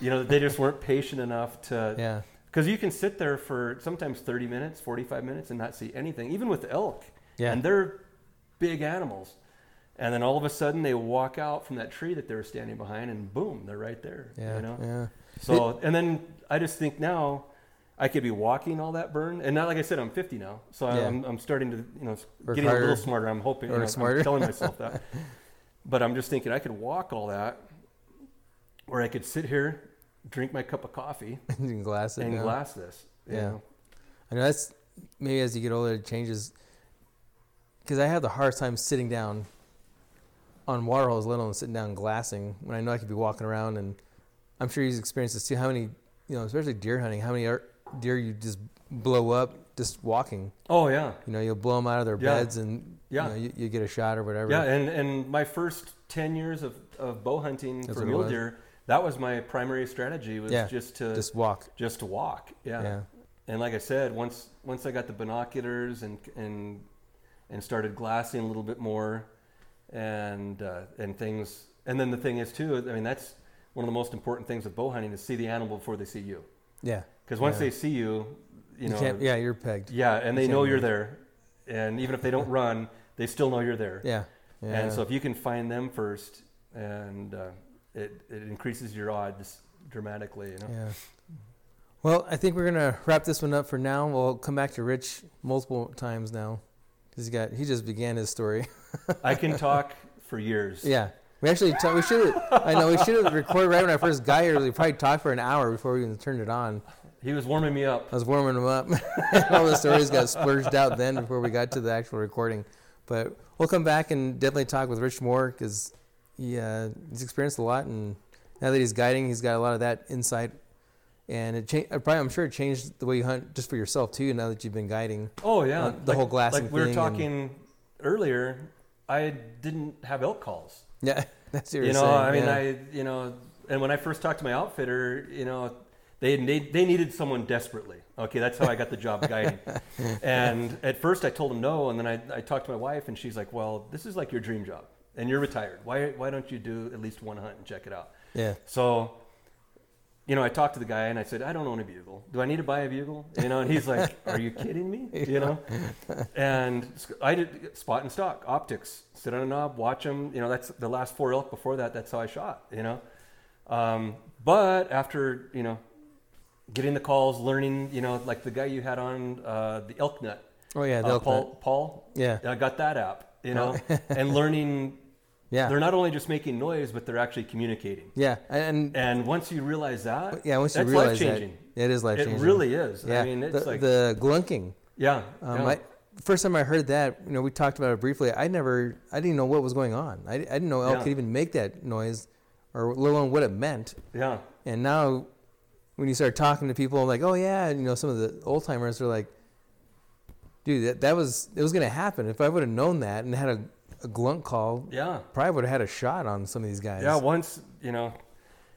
You know, they just weren't patient enough to, Yeah, because you can sit there for sometimes 30 minutes, 45 minutes, and not see anything, even with elk. Yeah. And they're big animals. And then all of a sudden they walk out from that tree that they were standing behind, and boom, they're right there. yeah, You know? yeah. So, and then I just think now I could be walking all that burn. And not like I said, I'm 50 now. So Yeah. I'm, I'm starting to, you know, Work getting a little smarter. I'm hoping, you know, smarter. I'm telling myself that. But I'm just thinking I could walk all that, or I could sit here, drink my cup of coffee, can glass it. and now. glass this. Yeah. know? I know that's maybe as you get older, it changes. Because I have the hardest time sitting down on water holes, let alone sitting down glassing when I know I could be walking around. And I'm sure you've experienced this too. How many, you know, especially deer hunting, how many are- deer you just blow up just walking? Oh yeah, You know, you'll blow them out of their Yeah. beds and Yeah. you, know, you, you get a shot or whatever. yeah. And and my first ten years of, of bow hunting That's for mule deer, that was my primary strategy was Yeah, just to Just walk. just to walk. Yeah. Yeah. And like I said, once once I got the binoculars and and and started glassing a little bit more, and uh, and things, and then the thing is too. I mean, that's one of the most important things with bow hunting is see the animal before they see you. Yeah. Because once Yeah. they see you, you You know, can't, yeah, you're pegged. yeah, and they you know you're there, and even if they don't run, they still know you're there. Yeah. yeah. And so if you can find them first, and uh, it it increases your odds dramatically. You know. Yeah. Well, I think we're gonna wrap this one up for now. We'll come back to Rich multiple times now. He's got he just began his story. I can talk for years. Yeah. We actually ta- we should I know we should have recorded right when I first got here. We probably talked for an hour before we even turned it on. He was warming me up. I was warming him up. All the stories got splurged out then before we got to the actual recording. But we'll come back and definitely talk with Rich more because he, uh, he's experienced a lot, and now that he's guiding, he's got a lot of that insight. And it changed. Probably, I'm sure it changed the way you hunt just for yourself too. Now that you've been guiding. Oh yeah, Uh, the whole glassing Like we were talking earlier, I didn't have elk calls. Yeah, that's what You know, saying. I mean, yeah. I you know, and when I first talked to my outfitter, you know, they, they they needed someone desperately. Okay, that's how I got the job guiding. And at first I told him no, and then I, I talked to my wife, and she's like, "Well, this is like your dream job, and you're retired. Why why don't you do at least one hunt and check it out?" Yeah. So, you know, I talked to the guy and I said, I don't own a bugle. Do I need to buy a bugle? You know, and he's like, Are you kidding me? You know, and I did spot and stalk optics, sit on a knob, watch them. You know, that's the last four elk before that. That's how I shot. You know, um, but after you know, getting the calls, learning, you know, like the guy you had on uh, the elk nut, Oh yeah, uh, they'll Paul. Paul, Yeah. I got that app. You know, and learning. Yeah. They're not only just making noise, but they're actually communicating. Yeah, and And once you realize that, yeah, once you realize that, it is life changing. It really is. Yeah, I mean, it's the, like the glunking. yeah. Um, yeah. I, first time I heard that, you know, we talked about it briefly. I never, I didn't know what was going on. I, I didn't know elk Yeah. could even make that noise, or let alone what it meant. yeah. And now, when you start talking to people, I'm like, oh yeah, you know, some of the old timers are like, dude, that, that was it was gonna happen. If I would have known that and had a, a glunk call, Yeah. probably would have had a shot on some of these guys. Yeah. Once, you know,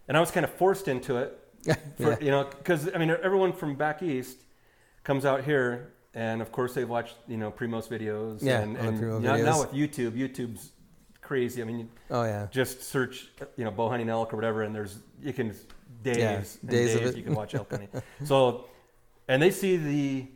and I was kind of forced into it, for, Yeah. you know, because I mean, everyone from back east comes out here, and of course they've watched, you know, Primos videos. Yeah, And, and Primo now, now videos. with YouTube, YouTube's crazy. I mean, Oh yeah. just search, you know, bow hunting elk or whatever, and there's you can days, Yeah, and days days, of it. you can watch elk hunting. so, and they see the,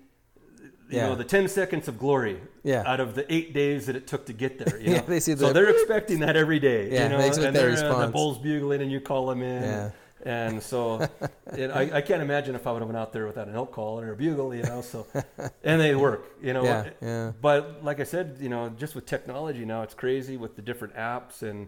you Yeah. know, the ten seconds of glory Yeah. out of the eight days that it took to get there. You Yeah, they see so they're expecting that every day. Yeah, you know, they and they're, uh, the bull's bugling, and you call them in. Yeah. And so, it, I, I can't imagine if I would have went out there without an elk call or a bugle, you know. So, and they work, you know. Yeah, yeah. But like I said, you know, just with technology now, it's crazy with the different apps and.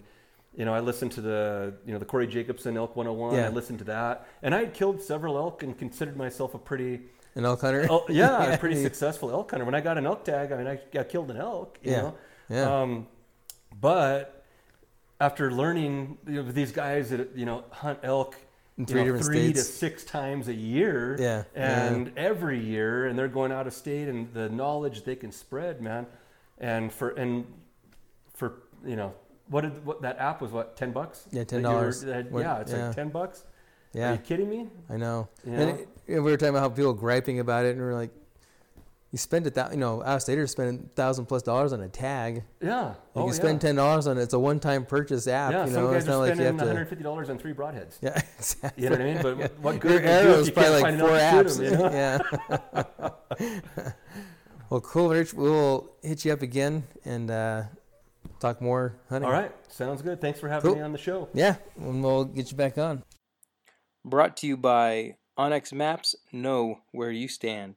You know, I listened to the you know the Corey Jacobsen Elk 101. Yeah. I listened to that, and I had killed several elk and considered myself a pretty An elk hunter. oh, yeah, a pretty successful elk hunter. When I got an elk tag, I mean, I, got killed an elk, you Yeah, know. yeah. Um, but after learning you know, these guys that you know hunt elk three know, three to six times a year, Yeah, yeah. and every year, and they're going out of state, and the knowledge they can spread, man, and for and for you know. What did what that app was? What ten bucks? Yeah, That you were- $10. that- What- yeah, it's yeah. like ten bucks. Yeah, Are you kidding me? I know. You know? it, know, we were talking about how people griping about it, and we are like, you spend a thousand, you know, out of staters spend thousand plus dollars on a tag. Yeah. You oh, can yeah. spend ten dollars on it. It's a one-time purchase app. Yeah, you some know, guys it's are not like you spending have to. hundred fifty dollars on three broadheads. Yeah, exactly. You know what I mean? But what- what Your good would it do arrow is probably like four apps. shoot 'em, you know? yeah. well, cool, Rich. We'll hit you up again and uh, talk more hunting. All right, sounds good. Thanks for having Cool. me on the show. Yeah, and we'll get you back on. Brought to you by onX Maps. Know where you stand.